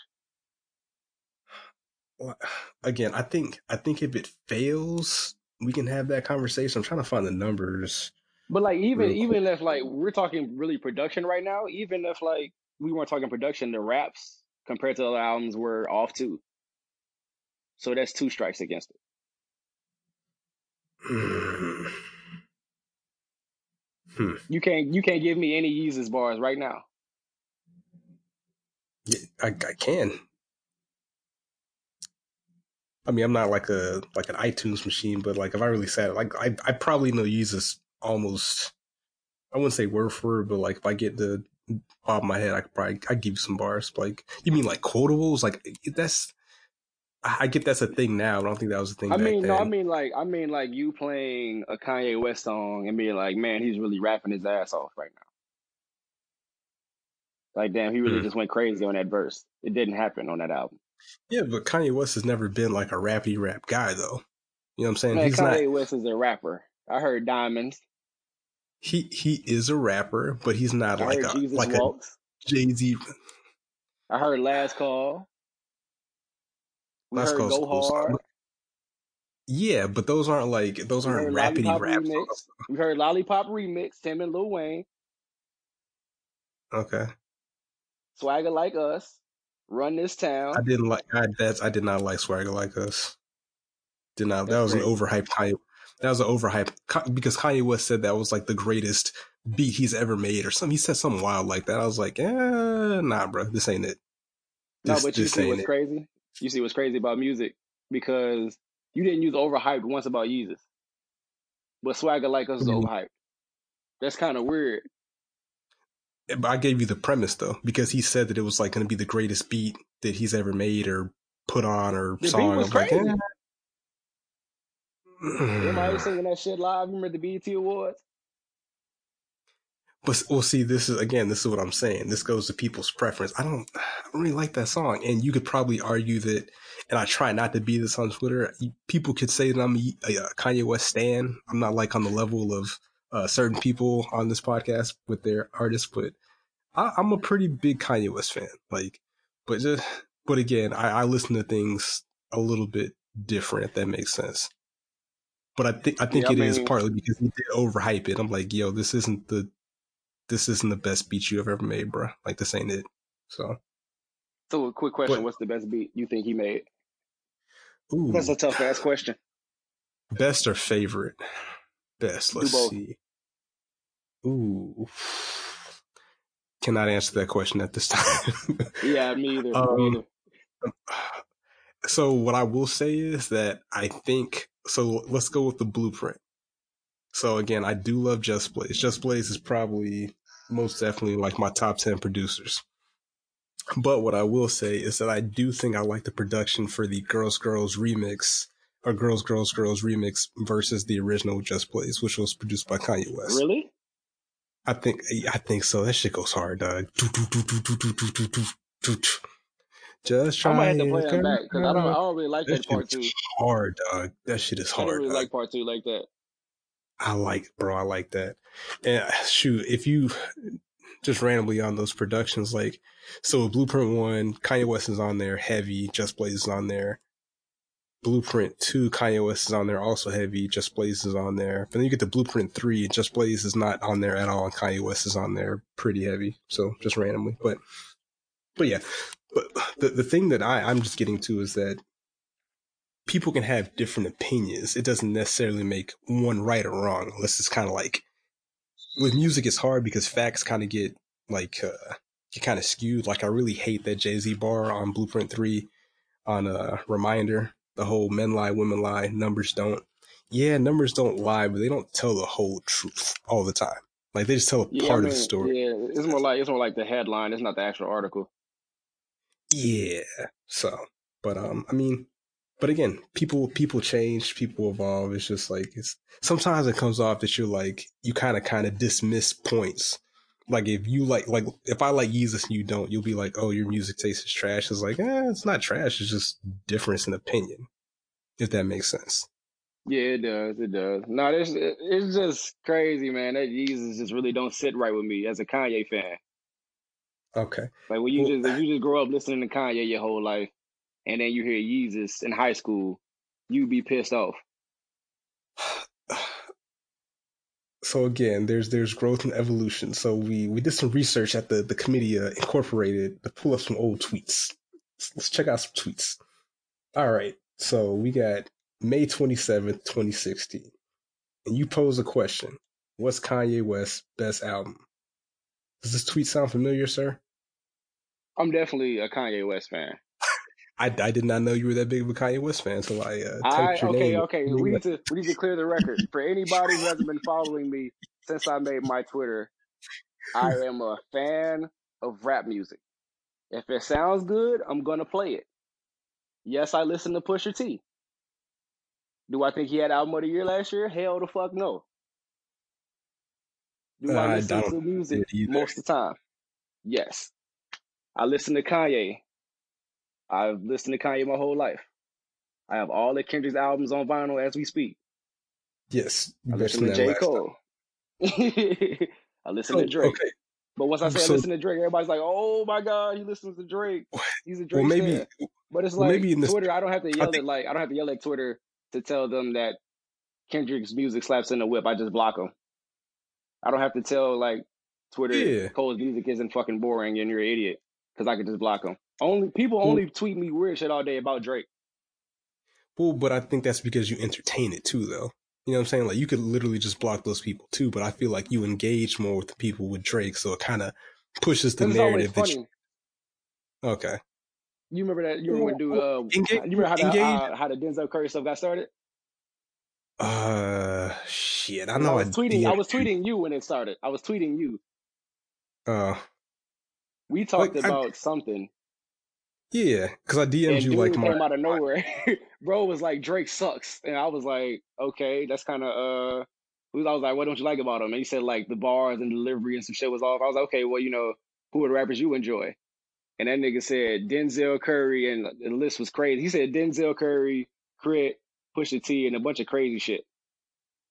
well, again. I think I think if it fails, we can have that conversation. I'm trying to find the numbers But like even real even if like we're talking really production right now, even if like we weren't talking production, the raps compared to the other albums were off too. So that's two strikes against it. Hmm. Hmm. You can't you can't give me any Yeezus bars right now. Yeah, I, I can. I mean, I'm not like a like an iTunes machine, but like if I really said it, like I I probably know Yeezus almost. I wouldn't say word for word, but like if I get the bob my head, I could probably I give you some bars. Like you mean like quotables? Like that's I get that's a thing now. I don't think that was a thing I mean, no, I mean like I mean like you playing a Kanye West song and being like, man, he's really rapping his ass off right now. Like, damn, he really Hmm. just went crazy on that verse. It didn't happen on that album. Yeah, but Kanye West has never been like a rappy rap guy though. You know what I'm saying? Man, He's not. Kanye West is a rapper. I heard Diamonds. He he is a rapper, but he's not I like a Jesus like a Jay Z. I heard Last Call. We Last Call's Go cool. Hard. Yeah, but those aren't like those We aren't rapidy Lollipop rap Remix. We heard Lollipop Remix, Tim and Lil Wayne. Okay, Swagger Like Us. Run This Town. I didn't like I that's I did not like Swagger Like Us. Did not. That That's was an overhyped. That was an overhyped Ka- because Kanye West said that was like the greatest beat he's ever made or something. He said something wild like that. I was like, eh, nah, bro, this ain't it. No, This but you see what's it. crazy? You see what's crazy about music? Because you didn't use overhyped once about Yeezus. But Swagger Like Us is mean, overhyped. That's kind of weird. but I gave you the premise though because he said that it was like going to be the greatest beat that he's ever made or put on or The beat song. was I'm like, crazy. eh. Everybody singing that shit live. Remember the BET Awards? But we'll see, this is again, this is what I'm saying. This goes to people's preference. I don't, I don't really like that song, and you could probably argue that. And I try not to be this on Twitter. People could say that I'm a, a Kanye West stan. I'm not like on the level of uh, certain people on this podcast with their artists, but I, I'm a pretty big Kanye West fan. Like, but just, but again, I, I listen to things a little bit different. If that makes sense. But I think I think Yeah, I it is mean, partly because he did overhype it. I'm like, yo, this isn't the this isn't the best beat you have ever made, bro. Like this ain't it. So, so a quick question: but What's the best beat you think he made? ooh, That's a tough ass question. best or favorite? Best. Let's see. Ooh, cannot answer that question at this time. Yeah, me either. Me um, either. so what I will say is that I think so. Let's go with the blueprint. So again, I do love Just Blaze. Just Blaze is probably most definitely like my top 10 producers. But what I will say is that I do think I like the production for the Girls Girls remix or Girls Girls Girls remix versus the original Just Blaze, which was produced by Kanye West. Really? I think I think so. That shit goes hard, dog. Just I might have to play him back because I don't. I don't really like that that part two. hard, dog. That shit is hard. I really dog. like part two like that. I like, bro. I like that. And uh, shoot, if you just randomly on those productions, like, so Blueprint one, Kanye West is on there, heavy. Just Blaze is on there. Blueprint two, Kanye West is on there, also heavy. Just Blaze is on there. But then you get the Blueprint three, Just Blaze is not on there at all, and Kanye West is on there, pretty heavy. So just randomly, but but yeah. But the the thing that I I'm just getting to is that people can have different opinions. It doesn't necessarily make one right or wrong, unless it's kind of like with music. It's hard because facts kind of get like uh, get kind of skewed. Like I really hate that Jay Z bar on Blueprint Three on a uh, reminder the whole men lie, women lie, numbers don't. Yeah, numbers don't lie, but they don't tell the whole truth all the time. Like they just tell a Yeah, I part of the story. Yeah, it's more like it's more like the headline. It's not the actual article. Yeah. So, but um, I mean, but again, people people change, people evolve. It's just like it's sometimes it comes off that you're like you kind of kind of dismiss points. Like if you like like if I like Yeezus and you don't, you'll be like, oh, your music taste is trash. It's like, eh, it's not trash. It's just difference in opinion. If that makes sense. Yeah, it does. It does. No, this it- it's just crazy, man. That Yeezus just really don't sit right with me as a Kanye fan. Okay. Like when you Well- just if you just grow up listening to Kanye your whole life, and then you hear Yeezus in high school, you'd be pissed off. so again, there's there's growth and evolution. So we we did some research at the the committee uh, incorporated to pull up some old tweets. Let's, let's check out some tweets. All right, so we got May twenty seventh, twenty sixteen, and you pose a question: What's Kanye West's best album? Does this tweet sound familiar, sir? I'm definitely a Kanye West fan. I, I did not know you were that big of a Kanye West fan, so I uh, I your okay, name. okay. okay. We need to we need to clear the record for anybody who hasn't been following me since I made my Twitter. I am a fan of rap music. If it sounds good, I'm gonna play it. Yes, I listen to Pusha T. Do I think he had album of the year last year? Hell the fuck no. Do Uh, I I listen don't to music most of the time? Yes. I listen to Kanye. I've listened to Kanye my whole life. I have all of Kendrick's albums on vinyl as we speak. Yes, I listen to J. Cole. I listen So, to Drake. okay, But once I say So- I listen to Drake, everybody's like, "Oh my god, he listens to Drake. He's a Drake well maybe fan." But it's well, like maybe in Twitter. I don't have to yell think- at like I don't have to yell at Twitter to tell them that Kendrick's music slaps in the whip. I just block them. I don't have to tell like Twitter Yeah. Cole's music isn't fucking boring and you're an idiot because I can just block them. Only people Well- only tweet me weird shit all day about Drake. Well, but I think that's because you entertain it too, though. You know what I'm saying? Like you could literally just block those people too, but I feel like you engage more with the people with Drake, so it kind of pushes the 'Cause it's always narrative that you. Okay. You remember that? You remember when do uh, Engage- you remember how the, uh, how the Denzel Curry stuff got started? Uh, shit. I know. I was tweeting. I was tweeting you when it started. I was tweeting you. Uh, We talked Like, I- about something, yeah, because I DM'd you like came my. out of nowhere. Bro was like, "Drake sucks," and I was like, "Okay, that's kind of uh." I was like, "What don't you like about him?" And he said like the bars and delivery and some shit was off. I was like, "Okay, well, you know, who are the rappers you enjoy?" And that nigga said Denzel Curry, and the list was crazy. He said Denzel Curry, Crit, Pusha T, and a bunch of crazy shit.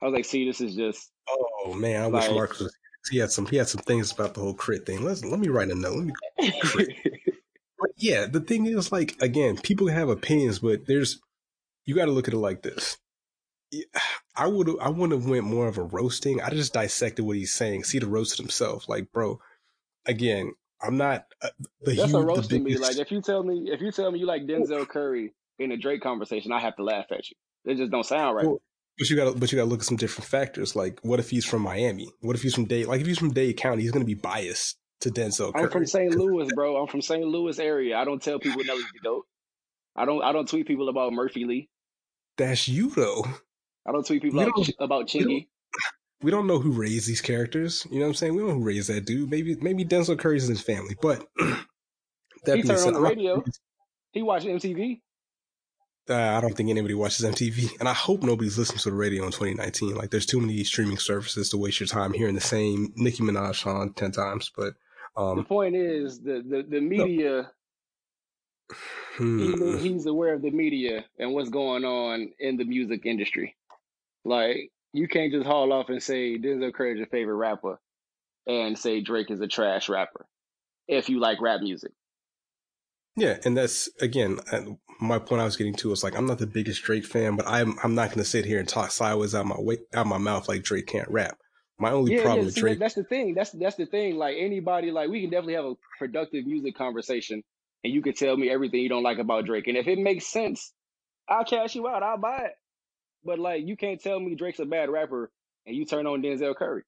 I was like, "See, this is just." Oh man, I wish Like- Mark was. He had some. He had some things about the whole crit thing. Let's let me write a note. Let me But yeah, the thing is, like, again, people have opinions, but there's, you got to look at it like this. I would, I wouldn't have went more of a roasting. I just dissected what he's saying. See the roasted himself, like, bro. Again, I'm not uh, the That's huge, a the roast to me. Like if you tell me if you tell me you like Denzel Curry in a Drake conversation, I have to laugh at you. It just don't sound right. Well, but you got, but you got to look at some different factors. Like, what if he's from Miami? What if he's from Dade? Like, if he's from Dade County, he's going to be biased to Denzel Curry. I'm from St. Louis, bro. I'm from St. Louis area. I don't tell people Nelly the goat. I don't I don't tweet people about Murphy Lee. That's you though. I don't tweet people about, don't- about we don't- we don't know who raised these characters. You know what I'm saying? We don't know who raised that dude. Maybe maybe Denzel Curry's in his family, but that He turned on the radio. He watched MTV. Uh, I don't think anybody watches MTV, and I hope nobody's listening to the radio in 2019. Like, there's too many streaming services to waste your time hearing the same Nicki Minaj song ten times. But The um, point is the the, the media. hmm, He, he's aware of the media and what's going on in the music industry. Like you can't just haul off and say Denzel Curry is your favorite rapper, and say Drake is a trash rapper. If you like rap music, yeah, and that's again uh, my point. I was getting to is like I'm not the biggest Drake fan, but I'm I'm not going to sit here and talk sideways out my way out my mouth like Drake can't rap. My only yeah, problem yeah. with See, Drake. that's the thing. That's that's the thing. Like anybody, like we can definitely have a productive music conversation, and you could tell me everything you don't like about Drake, and if it makes sense, I'll cash you out. I'll buy it. But like, you can't tell me Drake's a bad rapper, and you turn on Denzel Curry,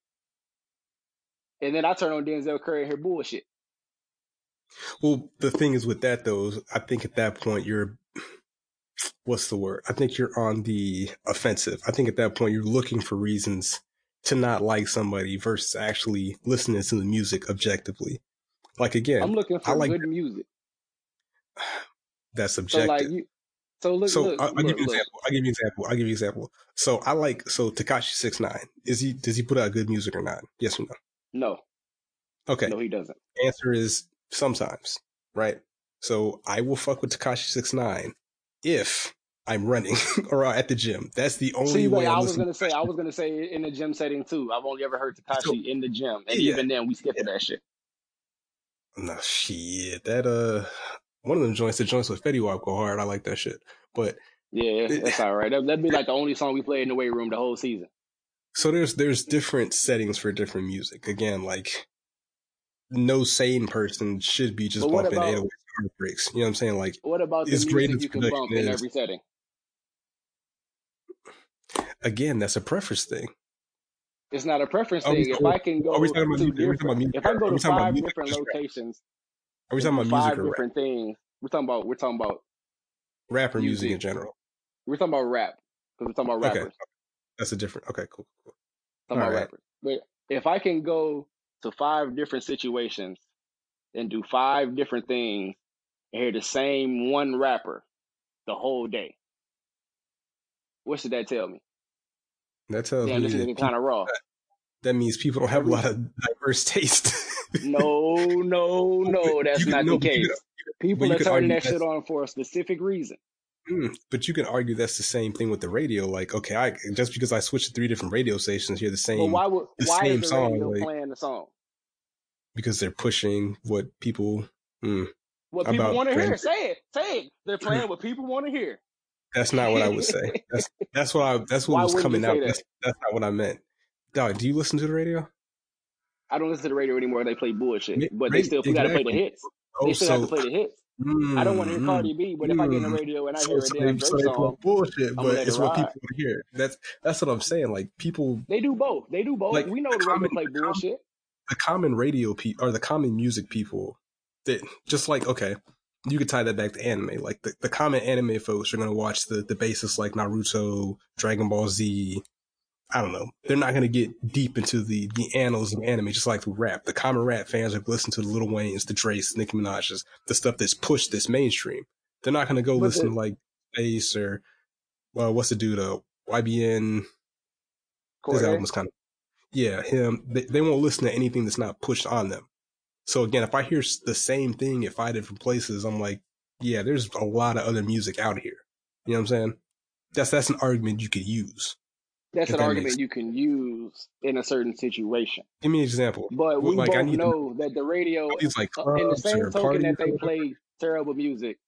and then I turn on Denzel Curry and hear bullshit. Well, the thing is with that though, is I think at that point you're what's the word? I think you're on the offensive. I think at that point you're looking for reasons to not like somebody versus actually listening to the music objectively. Like again, I'm looking for I like good music. that's So subjective. like you, so look, So look, I'll, I'll give you an look. example. I'll give you an example. I'll give you an example. So I like so Tekashi six nine. Is he does he put out good music or not? Yes or no? No, Okay. no, he doesn't. Answer is sometimes, right? So I will fuck with Tekashi six nine if I'm running or at the gym. That's the only See, way I'm was gonna say, I was gonna say in the gym setting too. I've only ever heard Tekashi So in the gym, and yeah, even then, we skipped that shit. no shit. That uh, one of them joints, the joints with Fetty Wap go hard. I like that shit. But Yeah, that's all right. That, that'd be like the only song we played in the weight room the whole season. so there's there's different settings for different music. Again, like no sane person should be just bumping about 808s heartbreaks. You know what I'm saying? Like what about the as great you can bump in is, every setting? again, that's a preference thing. It's not a preference Are we, thing. If I can we, are we go to music? Are we talking about different, music? if I go are we to talking about five music or different rap? locations Are we talking about music five rap? different things, we're talking about we're talking about Rap or music in general? We're talking about rap because we're talking about Okay, rappers. that's a different. Okay, cool, cool. Talking All about right. rappers. But if I can go to five different situations and do five different things and hear the same one rapper the whole day, what should that tell me? That tells Damn, me this nigga kind of raw. that means people don't have a lot of diverse taste. no, no, no, that's not can the no, but you case. People are turning that shit on for a specific reason. mm, but you can argue that's the same thing with the radio. Like, okay, I just because I switched to three different radio stations, hear the But same why would the why is the song, radio like playing the song? Because they're pushing what people mm, What people want to hear? Say it. Say it. They're playing what people want to hear. That's not what I would say. That's that's what I that's what Why was coming out. that? That's that's not what I meant. Dog, do you listen to the radio? I don't listen to the radio anymore. They play bullshit, but they still we gotta play the exactly. hits. Oh, They still have to play the hits. I don't want to mm, hear mm, Cardi B, but if I get in the mm. radio and I So, hear a so damn so Drake song, bullshit, I'm but gonna let it it's what people hear. That's that's what I'm saying. Like people, They do both. They do both. like We know the radio play bullshit. The common radio people or the common music people that just like okay, you could tie that back to anime. Like the, the common anime folks are gonna watch the the basis like Naruto, Dragon Ball Z. I don't know. They're not gonna get deep into the the annals of anime, just like the rap. The common rap fans are listen to the Lil Waynes, the Drake's, Nicki Minaj's, the stuff that's pushed this mainstream. They're not gonna go But listen to like Ace or well, what's the dude? Uh, YBN. His album was kind of yeah, him. They, they won't listen to anything that's not pushed on them. So again, if I hear the same thing at five different places, I'm like, yeah, there's a lot of other music out here. You know what I'm saying? That's that's an argument you could use that's an that argument you can use in a certain situation. Give me an example. But we Like I both need to know know that the radio, these like uh, in the same token that they play terrible music,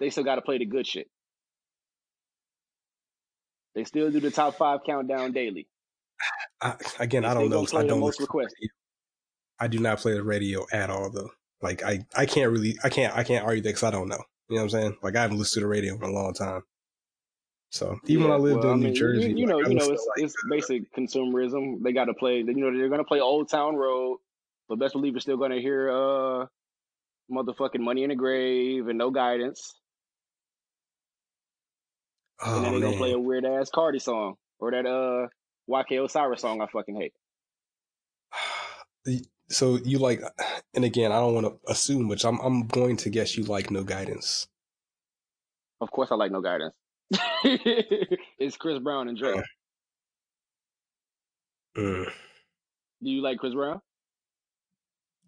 they still got to play the good shit. They still do the top five countdown daily. I, again, I don't know. I don't most listen to requested. radio. I do not play the radio at all, though. Like I, I can't really, I can't, I can't argue that because I don't know. You know what I'm saying? Like I haven't listened to the radio in a long time. So even when I Yeah, lived well, I in New mean, you, Jersey, you know, like I you know, it's like it's basic consumerism. They got to play. You know, they're gonna play Old Town Road, but best believe you're still gonna hear uh motherfucking Money in the Grave and No Guidance, and oh then they're gonna play a weird ass Cardi song or that uh YK Osiris song I fucking hate. So you like, and again, I don't want to assume, which I'm I'm going to guess you like no guidance. Of course, I like No Guidance. it's Chris Brown and Drake. Mm. Do you like Chris Brown?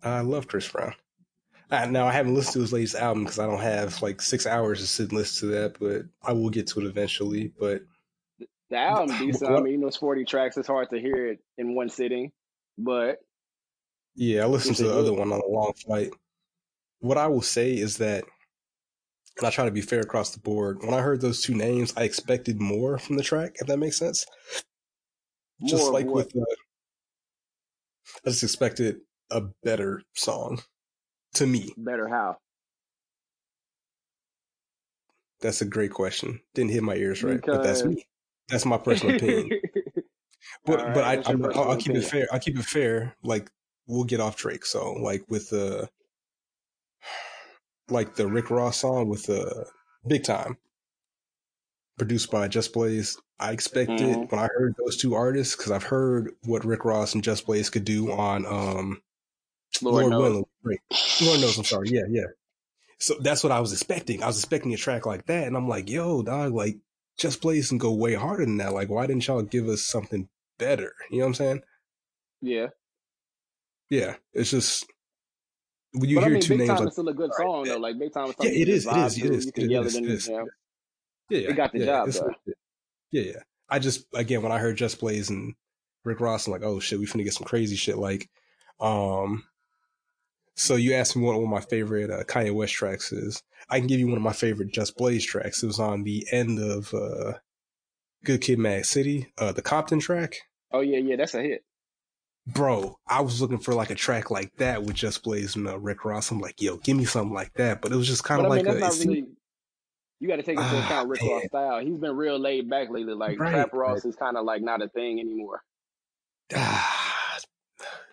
I love Chris Brown. Uh, now I haven't listened to his latest album because I don't have like six hours to sit and listen to that, but I will get to it eventually. But The album decent. I mean, you know, it's 40 tracks. It's hard to hear it in one sitting, but Yeah, I listened to the other one on a long flight. What I will say is that, and I try to be fair across the board. When I heard those two names, I expected more from the track. If that makes sense. Just More of like with, uh, I just expected a better song. To me, Better how? that's a great question. Didn't hit my ears right, but that's me. That's my personal opinion. But but right, I that's your I'm, I'll, personal I'll keep it fair. I'll keep it fair. Like we'll get off Drake. So like with the like the Rick Ross song with the Big Time. produced by Just Blaze. I expected Mhm. when I heard those two artists because I've heard what Rick Ross and Just Blaze could do on um, Lord, Lord, knows. Willing. Right. Lord knows. I'm sorry. Yeah, yeah. So that's what I was expecting. I was expecting a track like that, and I'm like, yo, dog, like Just Blaze can go way harder than that. Like, why didn't y'all give us something better? You know what I'm saying? Yeah, Yeah, it's just when you but I hear mean, two Big names Time like is still a good Right, song yeah. though. Like Big Time is Yeah, it is, it is, it is, You can it yell is, it in it the is. gym. Yeah, yeah, It got the yeah, job done. Yeah, yeah. I just again when I heard Just Blaze and Rick Ross, I'm like, oh shit, we finna get some crazy shit. Like, um, so you asked me what one of my favorite uh, Kanye West tracks is. I can give you one of my favorite Just Blaze tracks. It was on the end of uh, Good Kid, Mad City, uh, the Compton track. Oh yeah, yeah, that's a hit. Bro, I was looking for like a track like that with Just Blaze and uh, Rick Ross. I'm like, yo, give me something like that. But it was just kind of I like mean, a, that's it not really. You got to take into Ah, account Rick Ross style. He's been real laid back lately. Like Right, Trap Ross right. is kind of like not a thing anymore.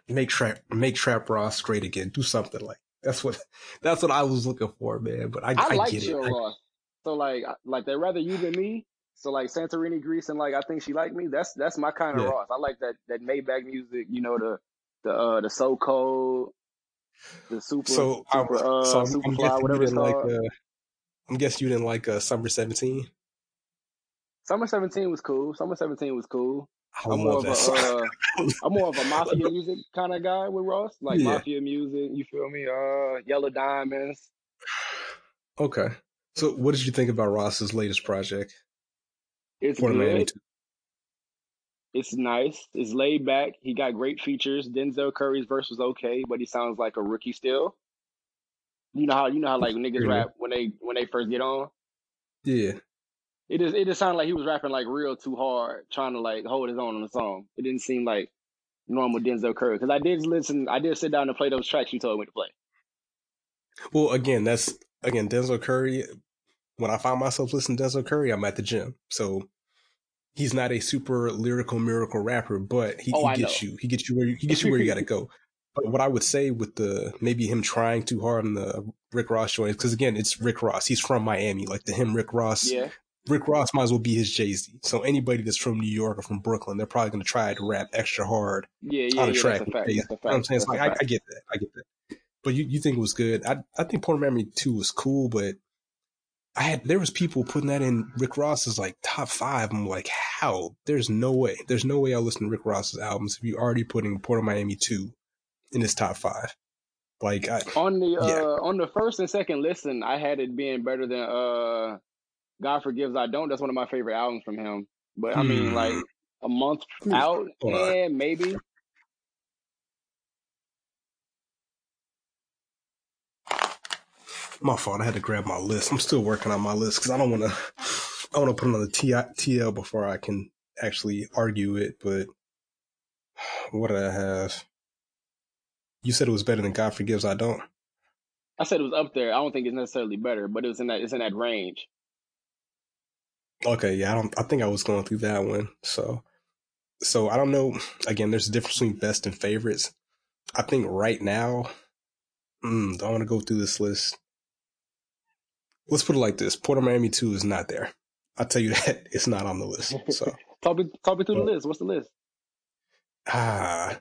Make trap make trap Ross great again. Do something like that's what that's what I was looking for, man. But I, I, I, like get it. Ross. So like, like they rather you than me. So like Santorini Greece and like I think she like me. That's that's my kind of Yeah. Ross. I like that that Maybach music. You know the the uh the so cold, the super so I'm, uh so I'm, super I'm fly guessing you whatever it's didn't like. Uh, I'm guessing you didn't like uh, Summer 17. Summer Seventeen was cool. Summer Seventeen was cool. I I'm more of a, uh, I'm more of a mafia music kind of guy with Ross. Like Yeah. mafia music. You feel me? Uh, Yellow Diamonds. okay. So what did you think about Ross's latest project, It's good. It's nice. It's laid back. He got great features. Denzel Curry's verse was okay, but he sounds like a rookie still. You know how you know how like niggas rap when they when they first get on. Yeah. It just it just sounded like he was rapping like real too hard, trying to like hold his own on the song. It didn't seem like normal Denzel Curry because I did listen. I did sit down and play those tracks you told me to play. Well, again, that's again Denzel Curry. When I find myself listening to Denzel Curry, I'm at the gym. So he's not a super lyrical miracle rapper, but he, Oh, he gets know. you. He gets you where you, he gets you where you got to go. But what I would say with the maybe him trying too hard on the Rick Ross joint, because again, it's Rick Ross. He's from Miami. Like the him Rick Ross. Yeah, Rick Ross might as well be his Jay Z. So anybody that's from New York or from Brooklyn, they're probably going to try to rap extra hard yeah, yeah. on a yeah track. that's a with That's I'm saying? Like I. I get that. I get that. But you, you think it was good. I I think Port of Miami 2 was cool, but I had there was people putting that in Rick Ross's like top five. I'm like, how? There's no way. There's no way I'll listen to Rick Ross's albums if you're already putting Port of Miami 2 in his top five. Like I On the uh on the first and second listen, I had it being better than uh God Forgives I Don't. That's one of my favorite albums from him. But I mean Hmm. like a month out, and maybe. my fault. I had to grab my list. I'm still working on my list because I don't want to. I want to put it on the TL before I can actually argue it. But what did I have? You said it was better than God Forgives I Don't. I said it was up there. I don't think it's necessarily better, but it was in that it's in that range. Okay, yeah, I don't. I think I was going through that one. So, so I don't know. Again, there's a difference between best and favorites. I think right now, mm, I want to go through this list. Let's put it like this: Port of Miami Two is not there. I'll tell you that it's not on the list. So, Talk me talk me through the list. What's the list? ah,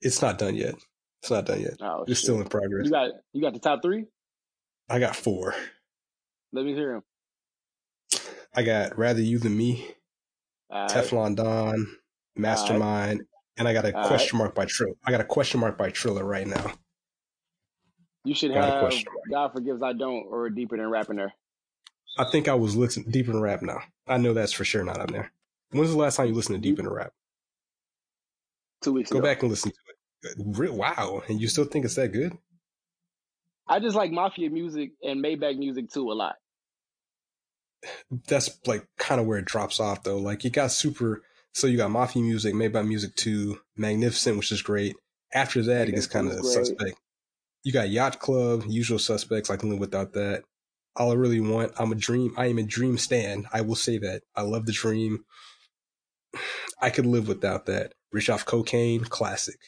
it's not done yet. It's not done yet. Oh, It's shit. still in progress. You got you got the top three? I got four. Let me hear them. I got Rather You Than Me, All right. Teflon Don, Mastermind, and I got a All right. question mark by Trill. I got a question mark by Trilla right now. You should have. God Forgives I Don't or Deeper Than Rapping there. I think I was listening deep in rap now. I know that's for sure not on there. When's the last time you listened to Deep in Rap? Two weeks ago. Go ago. back and listen to it. Re- Wow, and you still think it's that good? I just like Mafia music and Maybach music too a lot. That's like kind of where it drops off though. Like you got super, so you got Mafia music, Maybach Music Two, Magnificent, which is great. After that, it gets kind of suspect. You got Yacht Club, Usual Suspects. I can live without that. All I really want, I'm a dream. I am a dream stand. I will say that. I love the dream. I could live without that. Rich off cocaine, classic.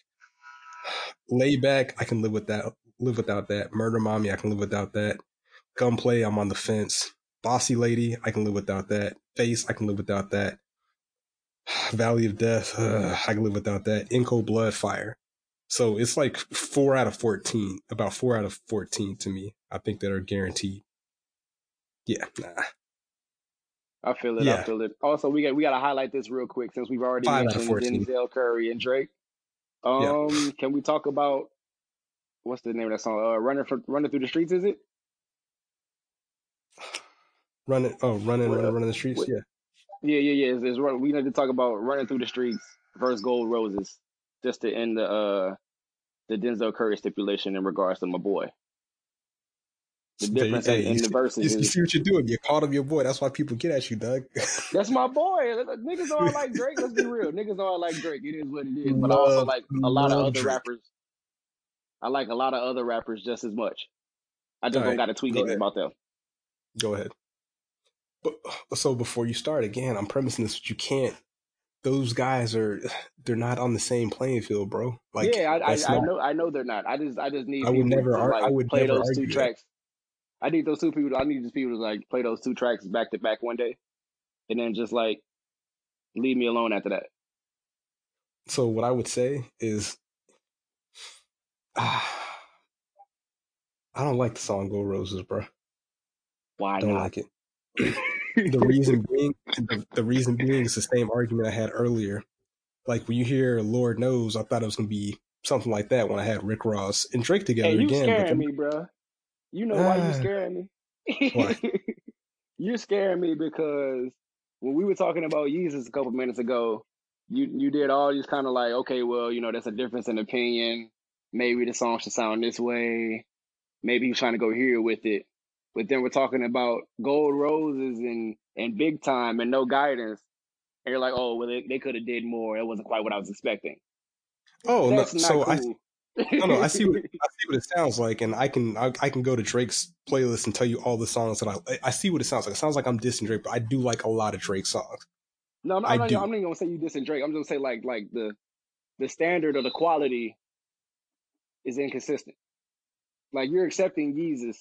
Layback, I can live with that. Live without that. Murder Mami, I can live without that. Gunplay, I'm on the fence. Bossy Lady, I can live without that. Face, I can live without that. Valley of Death, uh, I can live without that. In Cold Blood, Fire. So it's like four out of 14, about four out of 14 to me. I think that are guaranteed. Yeah, nah. I feel it. I feel it. Also, we got we got to highlight this real quick since we've already Five mentioned 14. Denzel Curry and Drake. Um, can we talk about what's the name of that song? Uh, running for running through the streets. Is it? Running, oh, running, running, running the streets. what- Yeah. Yeah, yeah, yeah. It's, it's, run- we need to talk about running through the streets versus Gold Roses, just to end the uh the Denzel Curry stipulation in regards to my boy. The difference hey, in, in you the see- verses You, see what you're doing. You're called him your boy. That's why people get at you, Doug. that's my boy. Niggas I like Drake. Let's be real. Niggas I like Drake. It is what it is. But I also like a lot of other Drake. rappers. I like a lot of other rappers just as much. I just All don't right, got to tweet go about them. Go ahead. But so before you start again, I'm premising this, but you can't. Those guys are they're not on the same playing field, bro. Like yeah, I, I, that's I know. I know they're not. I just, I just need I would never to ar- like I would play never those two that. tracks. I need those two people. I need these people to like play those two tracks back to back one day, and then just like leave me alone after that. So what I would say is, ah, I don't like the song "Gold Roses," bro. Why don't not? like it. the reason being, the, the reason being is the same argument I had earlier. Like when you hear "Lord Knows," I thought it was gonna be something like that when I had Rick Ross and Drake together Hey, you again. scaring me, bro. You know why you Ah. scaring me? You're scaring me because when we were talking about Yeezus a couple minutes ago, you you did all these kind of like, okay, well, you know, there's a difference in opinion. Maybe the song should sound this way. Maybe he's trying to go here with it. But then we're talking about gold roses and and big time and no guidance. And you're like, oh, well, they, they could have did more. It wasn't quite what I was expecting. oh no, so I cool. no no I see what I see what it sounds like, and I can I, I can go to Drake's playlist and tell you all the songs that I I see what it sounds like. It sounds like I'm dissing Drake, but I do like a lot of Drake songs. No, I'm, I I'm, not. I'm not even gonna say you dissing Drake. I'm just gonna say like like the the standard or the quality is inconsistent. Like you're accepting Yeezus,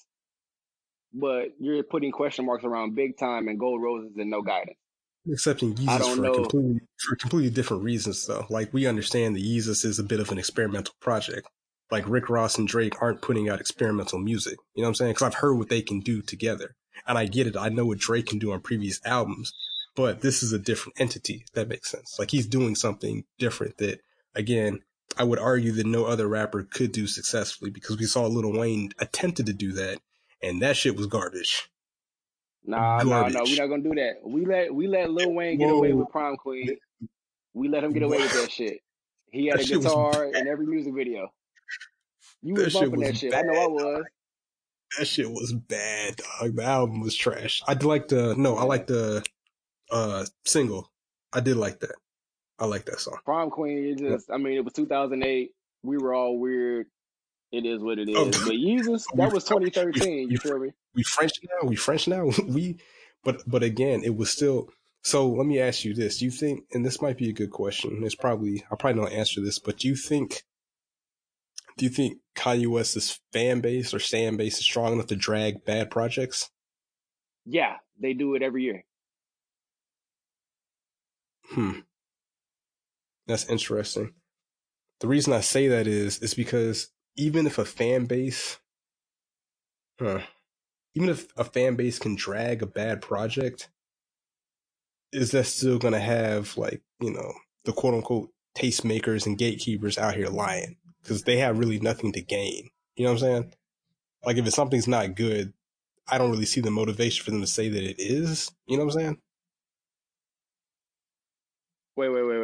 but you're putting question marks around big time and gold roses and no guidance. Accepting Yeezus for know. completely for completely different reasons though. Like we understand that Yeezus is a bit of an experimental project. Like Rick Ross and Drake aren't putting out experimental music. You know what I'm saying? Because I've heard what they can do together, and I get it. I know what Drake can do on previous albums, but this is a different entity. That makes sense. Like he's doing something different that, again, I would argue that no other rapper could do successfully because we saw Lil Wayne attempted to do that, and that shit was garbage. Nah, nah, no, we're not gonna do that. We let we let Lil Wayne get away with Prom Queen. We let him get away with that shit. He had That a guitar in every music video. You That was shit bumping was that shit. I know I was. That shit was bad, dog. The album was trash. I like the no, I like the uh single. I did like that. I like that song. Prom Queen, it just, I mean, it was 2008. We were all weird. It is what it is. Oh. But Yeezus, that was 2013. You feel me? We French now. We French now. We, but but again, it was still. So let me ask you this: Do you think, and this might be a good question. It's probably I probably don't answer this, but do you think, do you think Kanye West's fan base or fan base is strong enough to drag bad projects? Yeah, they do it every year. Hmm. That's interesting. The reason I say that is is because even if a fan base huh, even if a fan base can drag a bad project, is that still gonna have like, you know, the quote unquote tastemakers and gatekeepers out here lying? Because they have really nothing to gain. You know what I'm saying? Like if it's something's not good, I don't really see the motivation for them to say that it is. You know what I'm saying? Wait, wait, wait,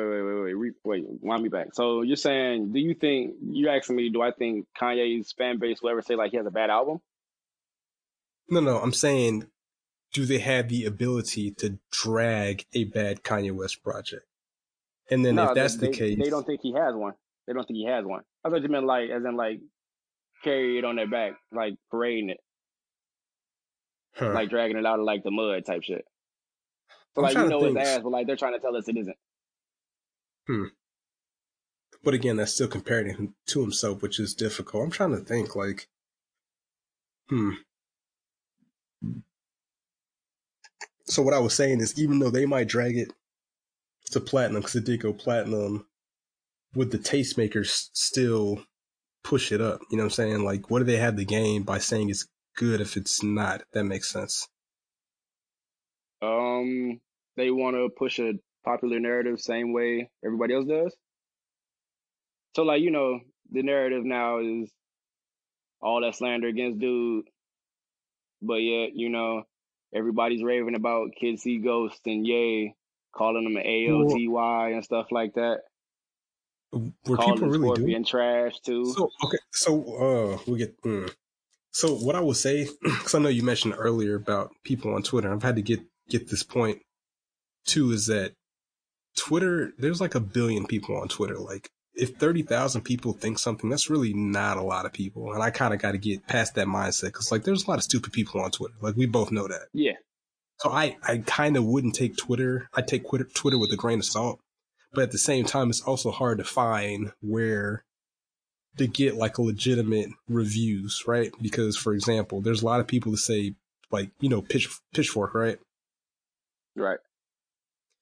wait, Re- wait. Wind me back. So you're saying, do you think you asking me? Do I think Kanye's fan base will ever say like he has a bad album? No, no, I'm saying, do they have the ability to drag a bad Kanye West project? And then no, if that's they, the case, they don't think he has one. They don't think he has one. I thought you meant like, as in like, carry it on their back, like parading it, huh. like dragging it out of like the mud type shit. So I'm like, you know his ass, but like they're trying to tell us it isn't. But again, that's still comparing him to himself, which is difficult. I'm trying to think, like, hmm. So what I was saying is, even though they might drag it to platinum because it did go platinum, would the tastemakers still push it up? You know what I'm saying? Like, what do they have to gain by saying it's good if it's not? That makes sense. Um, they want to push a popular narrative same way everybody else does. So, like, you know, the narrative now is all that slander against dude, but yet, you know, everybody's raving about Kids See ghosts and yay, calling them AOTY and stuff like that. Were calling people really Scorpion doing? trash too. So okay, so uh, we get. Mm. So what I would say, because I know you mentioned earlier about people on Twitter, I've had to get get this point too, is that Twitter, there's like a billion people on Twitter. Like if 30,000 people think something, that's really not a lot of people. And I kind of got to get past that mindset because like there's a lot of stupid people on Twitter. Like we both know that. yeah, So I, I kind of wouldn't take Twitter. I take Twitter, Twitter with a grain of salt, but at the same time, it's also hard to find where to get like legitimate reviews, right? Because for example, there's a lot of people that say like, you know, pitch, pitchfork, right? right.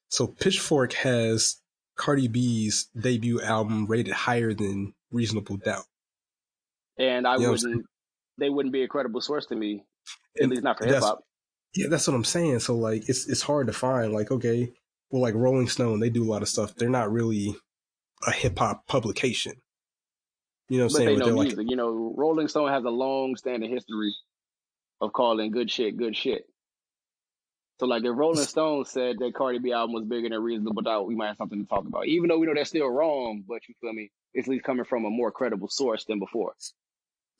So Pitchfork has Cardi B's debut album rated higher than Reasonable Doubt. And I you know wouldn't They wouldn't be a credible source to me, at And least not for hip hop. Yeah, that's what I'm saying. So like it's it's hard to find. Like, okay, well like Rolling Stone, they do a lot of stuff. They're not really a hip hop publication. You know what I'm But they saying? know they're like music. You know, Rolling Stone has a long standing history of calling good shit good shit. So like if Rolling Stone said that Cardi B album was bigger than Reasonable Doubt, we might have something to talk about. Even though we know that's still wrong, but you feel me? It's at least coming from a more credible source than before.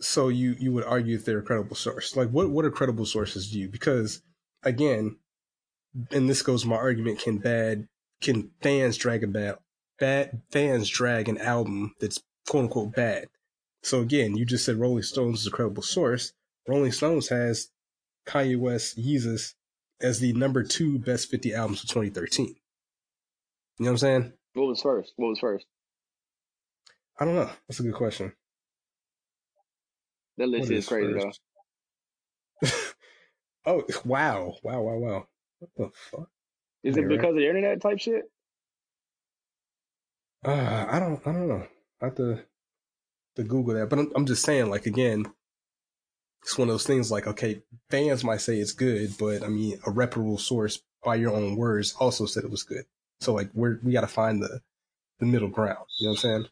so you you would argue if they're a credible source. Like what what are credible sources to you? Because again, and this goes my argument, can bad can fans drag a bad bad fans drag an album that's quote unquote bad. So again, you just said Rolling Stones is a credible source. Rolling Stones has Kanye West Yeezus as the number two best 50 albums of 2013. You know what I'm saying? What was first? What was first? I don't know. That's a good question. That list is crazy first? oh wow, wow, wow, wow! What the fuck? Is it right. because of the internet type shit? Uh, I don't, I don't know. I have to, to Google that. But I'm, I'm just saying, like again, it's one of those things. Like, okay, fans might say it's good, but I mean, a reputable source, by your own words, also said it was good. So like, we're we got to find the the middle ground. You know what I'm saying?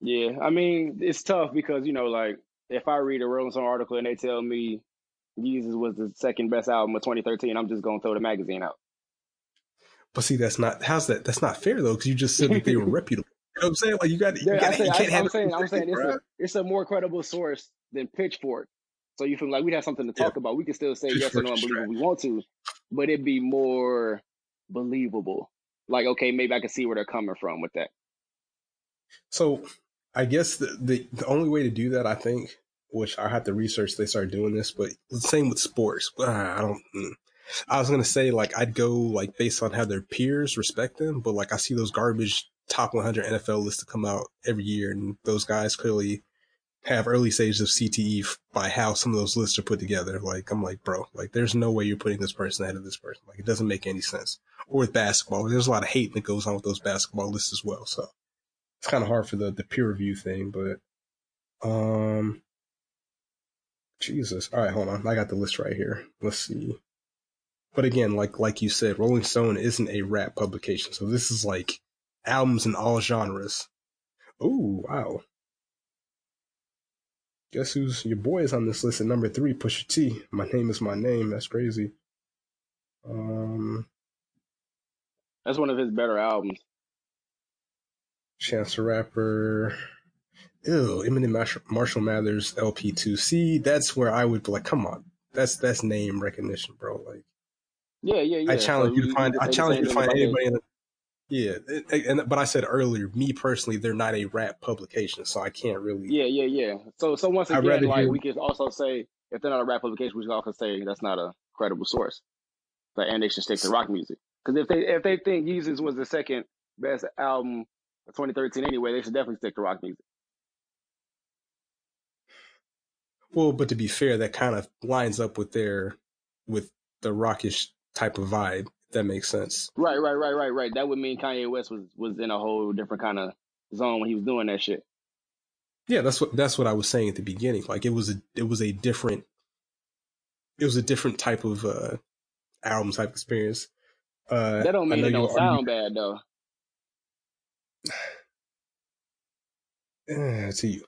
Yeah, I mean it's tough because you know, like if I read a Rolling Stone article and they tell me Yeezus was the second best album of 2013, I'm just gonna throw the magazine out. But see, that's not how's that? That's not fair though, because you just said that they were reputable. You know what I'm saying? Like, you got, you Yeah, I got, say, you I, can't have. am saying, I'm saying it's a, it's a more credible source than Pitchfork. So you feel like we'd have something to talk about. We can still say yes or no Pitchfork's unbelievable if we want to, but it'd be more believable. Like, okay, maybe I can see where they're coming from with that. So I guess the, the the only way to do that, I think, which I have to research, they start doing this, but the same with sports. Uh, I don't. mm. I was gonna say like I'd go like based on how their peers respect them, but like I see those garbage top 100 NFL lists to come out every year, and those guys clearly have early stages of CTE by how some of those lists are put together. Like I'm like, bro, like there's no way you're putting this person ahead of this person. Like it doesn't make any sense. Or with basketball, there's a lot of hate that goes on with those basketball lists as well. So it's kind of hard for the the peer review thing, but um, Jesus. All right, hold on. I got the list right here. Let's see. But again, like like you said, Rolling Stone isn't a rap publication, so this is like albums in all genres. Ooh, wow. Guess who's your boy is on this list at number three, Pusha T. My name is my name. That's crazy. Um, That's one of his better albums. Chance the Rapper. Ew, Eminem Marshall, Mathers LP2. See, that's where I would be like, come on. That's that's name recognition, bro. Like Yeah, yeah, yeah. I challenge So you to find I challenge you to find anybody in the Yeah, and, but I said earlier, me personally, they're not a rap publication, so I can't really Yeah, yeah, yeah. So, so once again, like hear- we could also say if they're not a rap publication, we should also say that's not a credible source. But and they should stick to rock music because if they if they think Yeezus was the second best album of 2013 anyway, they should definitely stick to rock music. Well, but to be fair, that kind of lines up with their with the rockish type of vibe. That makes sense. Right, right, right, right, right. That would mean Kanye West was was in a whole different kind of zone when he was doing that shit. Yeah, that's what that's what I was saying at the beginning. Like it was a it was a different it was a different type of uh album type experience. Uh That don't mean it don't sound bad though. to you.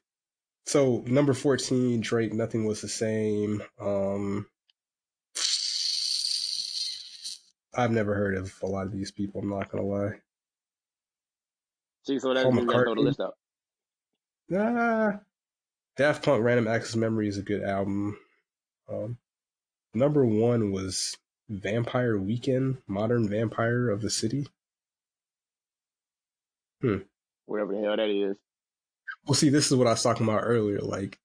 So number fourteen, Drake, nothing was the same. Um I've never heard of a lot of these people, I'm not gonna lie. See, so throw the list out. Nah. Daft Punk Random Access Memory is a good album. Um, number one was Vampire Weekend, Modern Vampire of the City. Hmm. Whatever the hell that is. Well, see, this is what I was talking about earlier. Like,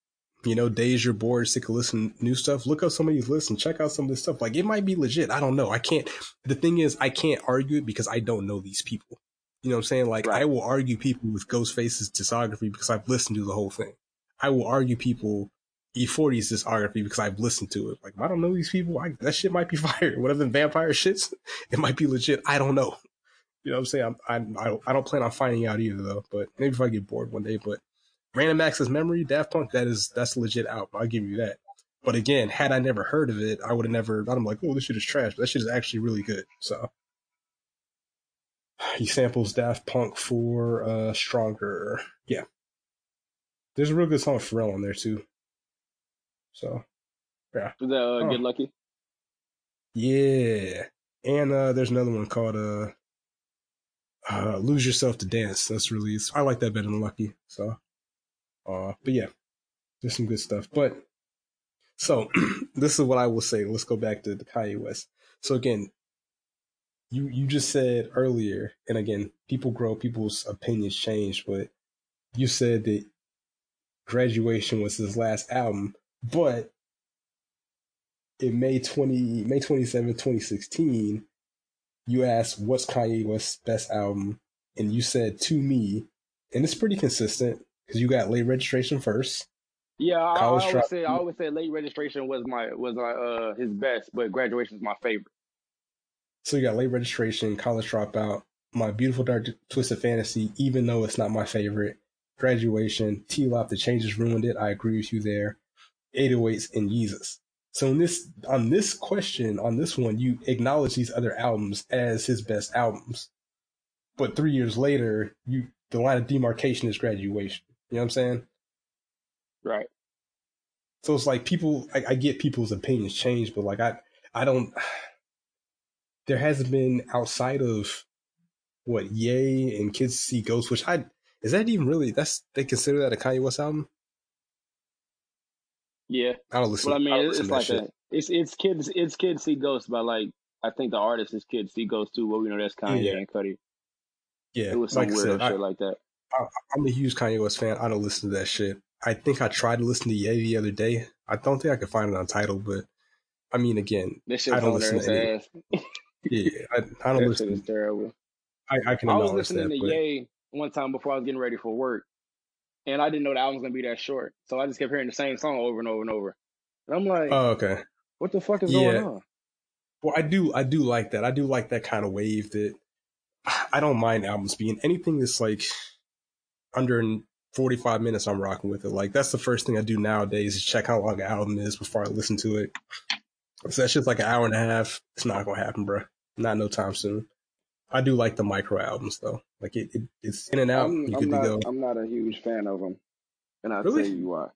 you know, days you're bored, sick of listening new stuff. Look up some of these lists and check out some of this stuff. Like, it might be legit. I don't know. I can't. The thing is, I can't argue it because I don't know these people. You know what I'm saying? Like, Right. I will argue people with Ghostface's discography because I've listened to the whole thing. I will argue people E40's discography because I've listened to it. Like, I don't know these people. I, that shit might be fire. Whatever of them vampire shits, it might be legit. I don't know. You know what I'm saying? I'm, I, I, don't, I don't plan on finding out either, though. But maybe if I get bored one day. But Random Access Memory, Daft Punk, that is that's legit album. I'll give you that. But again, had I never heard of it, I would have never. I'm like, oh, this shit is trash. But that shit is actually really good. So he samples Daft Punk for uh Stronger. Yeah, there's a real good song Pharrell on there too. So yeah. Was that uh, Oh. Get Lucky? yeah, and uh there's another one called uh, uh Lose Yourself to Dance. That's released. I like that better than Lucky. So, uh, but yeah, there's some good stuff. But so this is what I will say. Let's go back to the Kanye West. So again, you you just said earlier, and again, people grow, people's opinions change, but you said that graduation was his last album, but in May 20, May 27, 2016, you asked what's Kanye West's best album, and you said to me, and it's pretty consistent because you got late registration first. Yeah, I, I always Drop- say I always say late registration was my was my uh his best, but graduation is my favorite. So you got late registration, college dropout, my beautiful dark twisted fantasy, even though it's not my favorite. Graduation, TLOP, the changes ruined it. I agree with you there. 808s and Yeezus. So in this on this question, on this one, you acknowledge these other albums as his best albums. But three years later, you the line of demarcation is graduation. You know what I'm saying? Right. So it's like people, I, I get people's opinions change, but like I, I don't. There hasn't been outside of what Yay and Kids See Ghosts, which I is that even really? That's they consider that a Kanye West album? Yeah. I don't listen. Well, I mean, don't it's, it's like shit. a it's it's kids it's kids see ghosts, but like I think the artist is kids see ghosts too. Well, we know that's Kanye Yeah. and Cudi. Yeah, It was some like I said, I, shit like that. I, I'm a huge Kanye West fan. I don't listen to that shit. I think I tried to listen to Ye the other day. I don't think I could find it on Tidal, but I mean, again, I don't listen to any- ass. yeah, I, I don't That shit is listen. terrible. I, I can I was listening that, to but Ye one time before I was getting ready for work, and I didn't know the album was gonna be that short. So I just kept hearing the same song over and over and over. And I'm like, oh, okay. what the fuck is yeah. going on? Well, I do, I do like that. I do like that kind of wave. That I don't mind albums being anything that's like under 45 minutes. I'm rocking with it. Like that's the first thing I do nowadays is check how long an album is before I listen to it. So that's just like an hour and a half, it's not gonna happen, bro. Not no time soon. I do like the micro albums though. Like it, it it's in and out. I'm, you I'm good not. to go. I'm not a huge fan of them, and I'll Really? tell you why.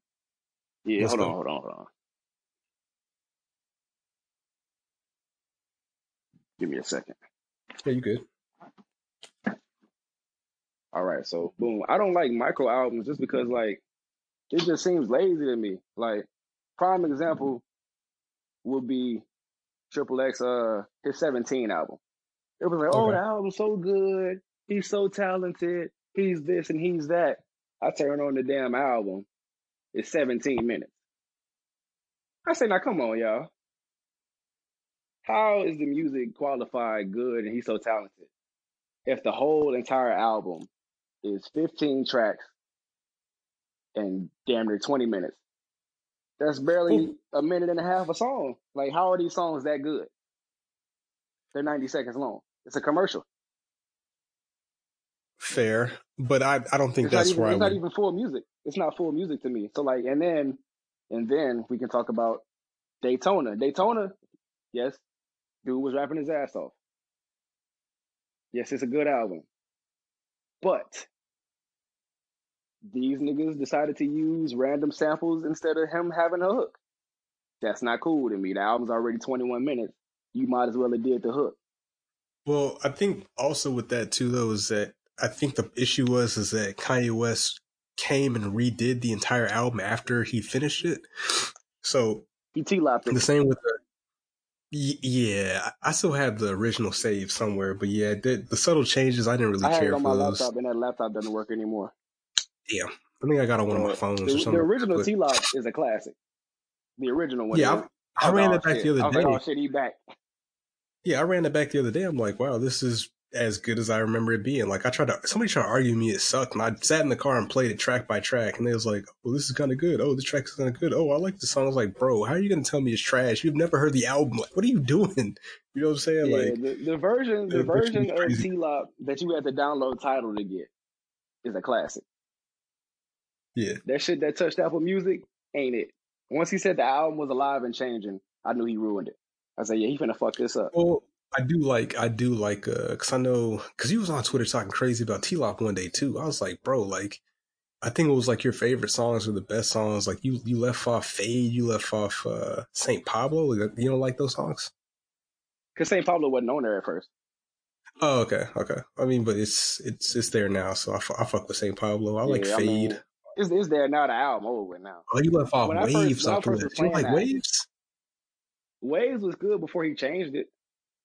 Yeah, Let's hold go. on, hold on, hold on. Give me a second. Yeah, you good. All right, so boom. I don't like micro albums just because like it just seems lazy to me. Like prime example would be Triple X uh his 17 album. It was like, oh, Okay. the album's so good. He's so talented. He's this and he's that. I turn on the damn album. It's 17 minutes. I say, now come on, y'all. How is the music qualified good and he's so talented? If the whole entire album is 15 tracks and damn near 20 minutes. That's barely a minute and a half a song. Like, how are these songs that good? They're 90 seconds long. It's a commercial. Fair, but I I don't think It's that's even where I it's not would. even full music. It's not full music to me. So like and then and then we can talk about Daytona. Daytona, yes, dude was rapping his ass off. Yes, it's a good album. But these niggas decided to use random samples instead of him having a hook. That's not cool to me. The album's already 21 minutes. You might as well have did the hook. Well, I think also with that too, though, is that I think the issue was is that Kanye West came and redid the entire album after he finished it. So He T-lopped the same with the. Yeah, I still have the original save somewhere, but yeah, the, the subtle changes I didn't really I had it care on for my those. laptop and that laptop doesn't work anymore. Damn, I think I got on one of my phones the, or the original But TLOP is a classic. The original one yeah. I, I oh, ran it back shit. the other was day. like, oh shit, he back. Yeah, I ran it back the other day. I'm like, wow, this is as good as I remember it being. Like, I tried to, somebody tried to argue me it sucked, and I sat in the car and played it track by track, and they was like, oh, this is kind of good. Oh, this track is kind of good. Oh, I like the song. I was like, bro, how are you going to tell me it's trash? You've never heard the album. Like, what are you doing? You know what I'm saying? Yeah, Like, the, the version the the version of crazy. TLOP that you had to download Tidal to get is a classic. Yeah. That shit that touched Apple Music ain't it. Once he said the album was alive and changing, I knew he ruined it. I said, yeah, he finna fuck this up. Well, I do like, I do like, uh, cause I know, cause he was on Twitter talking crazy about TLOP one day too. I was like, bro, like, I think it was like your favorite songs were the best songs. Like you, you left off Fade, you left off, uh, St. Pablo. You don't like those songs? Cause St. Pablo wasn't on there at first. Oh, okay, okay. I mean, but it's it's it's there now, so I, fu- I fuck with St. Pablo. I like Yeah, I Fade. mean, it's, it's there now. The album over with now. oh, you left off when Waves first list. was You like Waves? Waves was good before he changed it.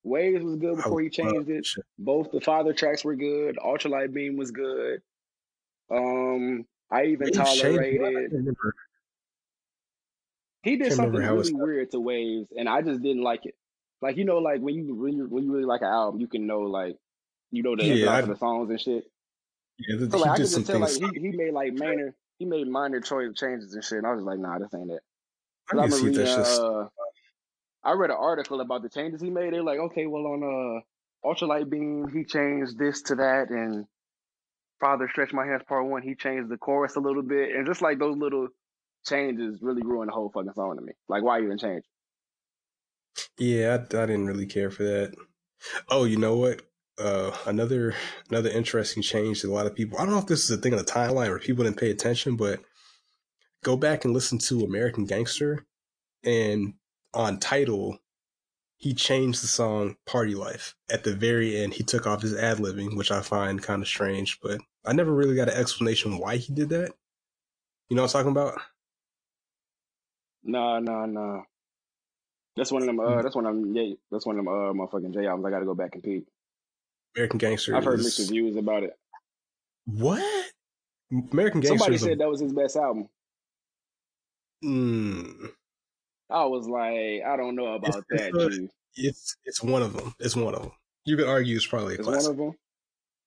Waves was good before he changed it. Both the father tracks were good. Ultralight Beam was good. Um, I even Waves tolerated. He did something really weird to Waves, and I just didn't like it. Like you know, like when you really when you really like an album, you can know like you know the Yeah, ins and outs I- of the songs and shit. Yeah, th- So he like I did could some just tell like he, he made like minor he made minor choice changes and shit, and I was like, nah, this ain't it. I can see reading, just uh, I read an article about the changes he made. They're like, okay, well on uh Ultralight Beam, he changed this to that, and Father Stretch My Hands Part One, he changed the chorus a little bit, and just like those little changes really ruined the whole fucking song to me. Like, why even change? yeah. I, I didn't really care for that. Oh, you know what? Uh, another another interesting change that a lot of people. I don't know if this is a thing on the timeline where people didn't pay attention, but go back and listen to American Gangster, and on Tidal, he changed the song "Party Life" at the very end. He took off his ad libbing, which I find kind of strange, but I never really got an explanation why he did that. You know what I'm talking about? Nah, nah, nah. That's one of them. Uh, that's one of them. Yeah, that's one of them. Uh, motherfucking J albums. I got to go back and peep. American Gangster. I've heard is- mixed reviews about it. What? American Gangster Somebody is a- said that was his best album. Mm, I was like, I don't know about It's- that. it's it's it's one of them. It's one of them. You could argue it's probably a It's one classic. of them.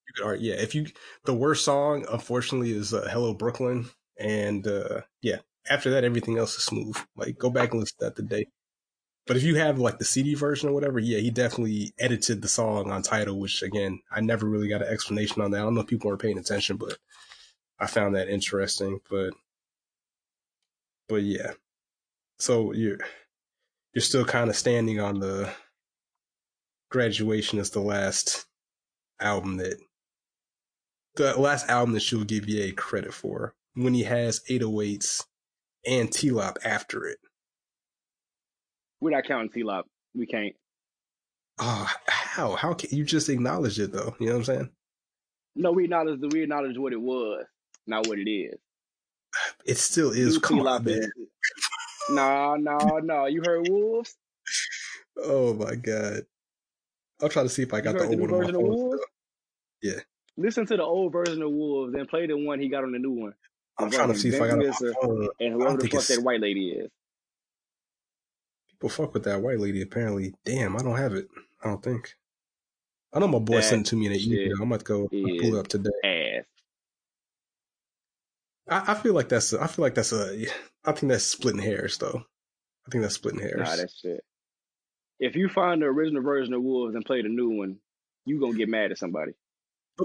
You could argue, yeah. If you the worst song, unfortunately, is uh, "Hello Brooklyn," and uh, yeah, after that, everything else is smooth. Like go back and listen to that today. But if you have like the CD version or whatever, yeah, he definitely edited the song on Tidal, which again, I never really got an explanation on that. I don't know if people were paying attention, but I found that interesting. But but yeah, so you're you're still kind of standing on the graduation as the last album that the last album that she'll give you a credit for when he has 808s and TLOP after it. We're not counting TLOP. We can't. Oh, how? How can you just acknowledge it though? You know what I'm saying? No, we acknowledge we acknowledge what it was, not what it is. It still is. New Come on, man. No, no, no. You heard Wolves? Oh my god. I'll try to see if I got the old one version of. Wolves? Yeah. Listen to the old version of Wolves and play the one he got on the new one. I'm trying to see if I got it on Vince phone. And whoever the fuck that white lady is. People fuck with that white lady. Apparently, damn, I don't have it. I don't think. I know my boy That sent it to me in an email. I'm about to go pull it up today. Ass. I, I feel like that's. A, I feel like that's a. I think that's splitting hairs, though. I think that's splitting hairs. Nah, that shit. if you find the original version of Wolves and play the new one, you gonna get mad at somebody.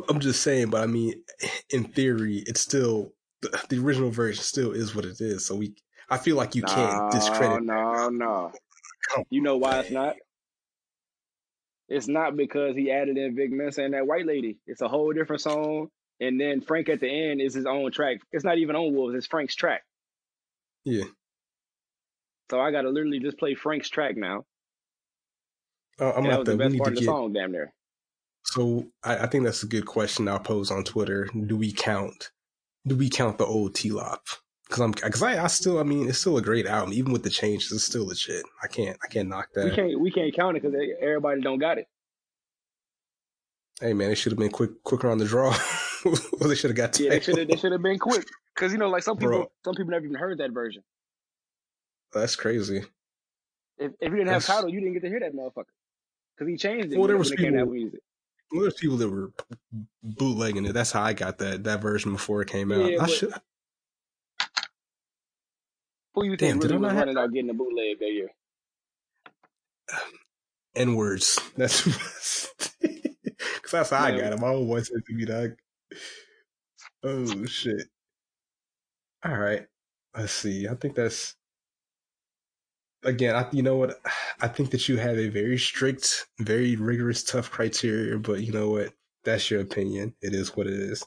I'm just saying, but I mean, in theory, it's still the, the original version still is what it is. So we, I feel like you can't discredit. No, no. You know why it's not? It's not because he added in Vic Mensa and that white lady. It's a whole different song. And then Frank at the end is his own track. It's not even on Wolves, it's Frank's track. Yeah. So I gotta literally just play Frank's track now. Uh, I'm And that gonna was have the. We best need part to of the get. song, damn near. So I, I think that's a good question. I'll pose on Twitter. Do we count? Do we count the old T Lop? Because I'm because I, I still I mean it's still a great album even with the changes. It's still legit. I can't I can't knock that. We can't we can't count it because everybody don't got it. Hey man, it should have been quick quicker on the draw. well, they should have got. Yeah, they should have they should have been quick. Cause you know, like some people Bro. some people never even heard that version. That's crazy. If if you didn't have That's- Tidal, you didn't get to hear that motherfucker. Cause he changed it Well, there was to people-. Well, there's people that were bootlegging it. That's how I got that that version before it came out. Yeah, I should. Who you Damn, think really was have- running out getting a bootleg that year? N words. That's because that's how I got it. My old boy said to me, "Dog." Oh shit! All right, let's see. I think that's again. I, you know what? I think that you have a very strict, very rigorous, tough criteria. But you know what? That's your opinion. It is what it is.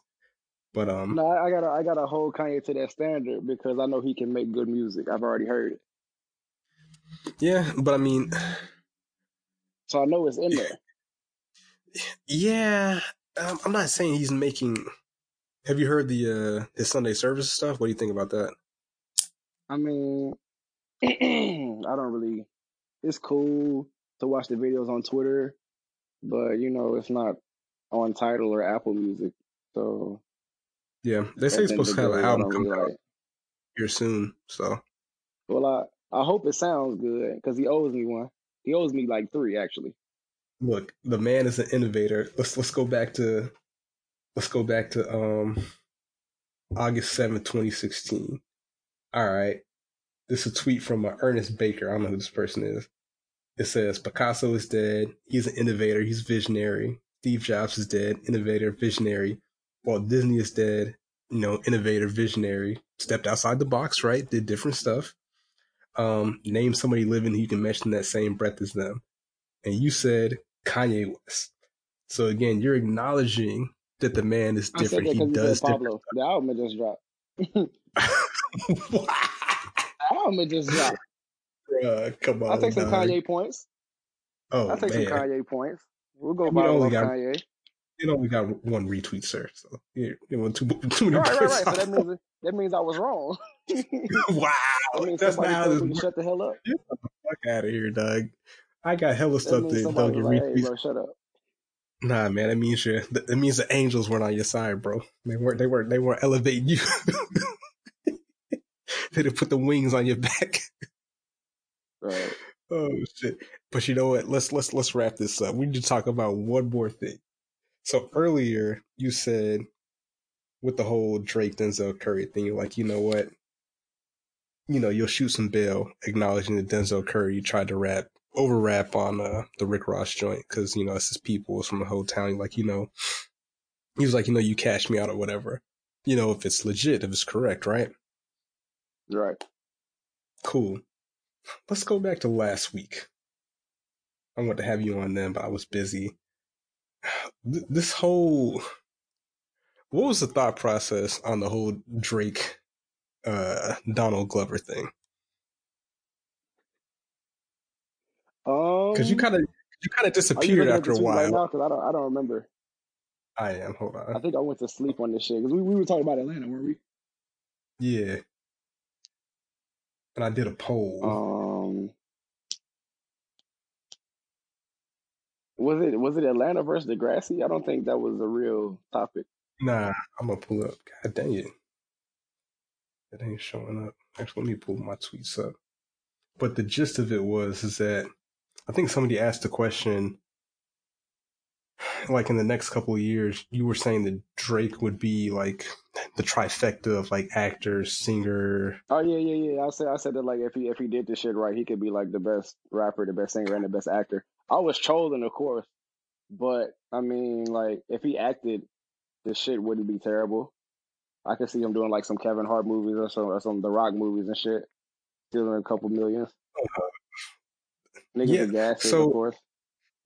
But um, No, I I gotta I gotta hold Kanye to that standard because I know he can make good music. I've already heard it, yeah. But I mean, so I know it's in there. yeah. Um, I'm not saying he's making. Have you heard the uh his Sunday service stuff? What do you think about that? I mean, I don't really. It's cool to watch the videos on Twitter, but you know, it's not on Tidal or Apple Music. So Yeah, they say he's supposed to have an album coming out here soon. So Well, I I hope it sounds good because he owes me one. He owes me like three actually. look, the man is an innovator. Let's let's go back to let's go back to um August seventh, twenty sixteen. All right, this is a tweet from uh, Ernest Baker. I don't know who this person is. It says Picasso is dead. He's an innovator. He's visionary. Steve Jobs is dead. Innovator, visionary. Walt Disney is dead. You know, innovator, visionary. Stepped outside the box, right? Did different stuff. Um, name somebody living who you can mention that same breath as them. And you said Kanye West. So again, you're acknowledging that the man is different. He does Pablo. The album just dropped. The album just dropped. Bruh, come on. I'll take some dog. Kanye points. Oh I'll take man, some Kanye points. We'll go I mean, viral only off got- Kanye. It only got one retweet, sir. So you know, too, too many Right, right, right. So that means that means I was wrong. wow, That means that's not how this works. shut the hell up. Fuck out of here, dog. I got hella That stuff that don't get like, hey, bro, shut up. Nah, man, that means you. That means the angels weren't on your side, bro. They weren't. They weren't. They weren't elevating you. they didn't put the wings on your back. Right. Oh shit! But you know what? Let's let's let's wrap this up. We need to talk about one more thing. So earlier you said with the whole Drake Denzel Curry thing, you're like, you know what? You know, you'll shoot some bail, acknowledging that Denzel Curry tried to rap over rap on uh, the Rick Ross joint because you know it's his people, it's from the whole town. You're like, you know, he was like, you know, you cash me out or whatever. You know, if it's legit, if it's correct, right? Right. Cool. Let's go back to last week. I wanted to have you on then, but I was busy. Th- This whole, what was the thought process on the whole Drake, uh, Donald Glover thing? Um, Because you kind of, you kind of disappeared after a tweet right while. now? Because I don't, I don't remember. I am. Hold on. I think I went to sleep on this shit because we, we were talking about Atlanta, weren't we? Yeah. And I did a poll. Um, was it was it Atlanta versus Degrassi? I don't think that was a real topic. Nah, I'm gonna pull up. God dang it. It ain't showing up. Actually, let me pull my tweets up. But the gist of it was is that I think somebody asked the question, like in the next couple of years, you were saying that Drake would be like the trifecta of like actor, singer. Oh yeah, yeah, yeah. I said I said that like if he if he did this shit right, he could be like the best rapper, the best singer, and the best actor. I was trolling, of course, but I mean, like if he acted, this shit wouldn't be terrible. I could see him doing like some Kevin Hart movies or some or some The Rock movies and shit, stealing a couple millions. Uh-huh. Niggas Yeah, so- of course.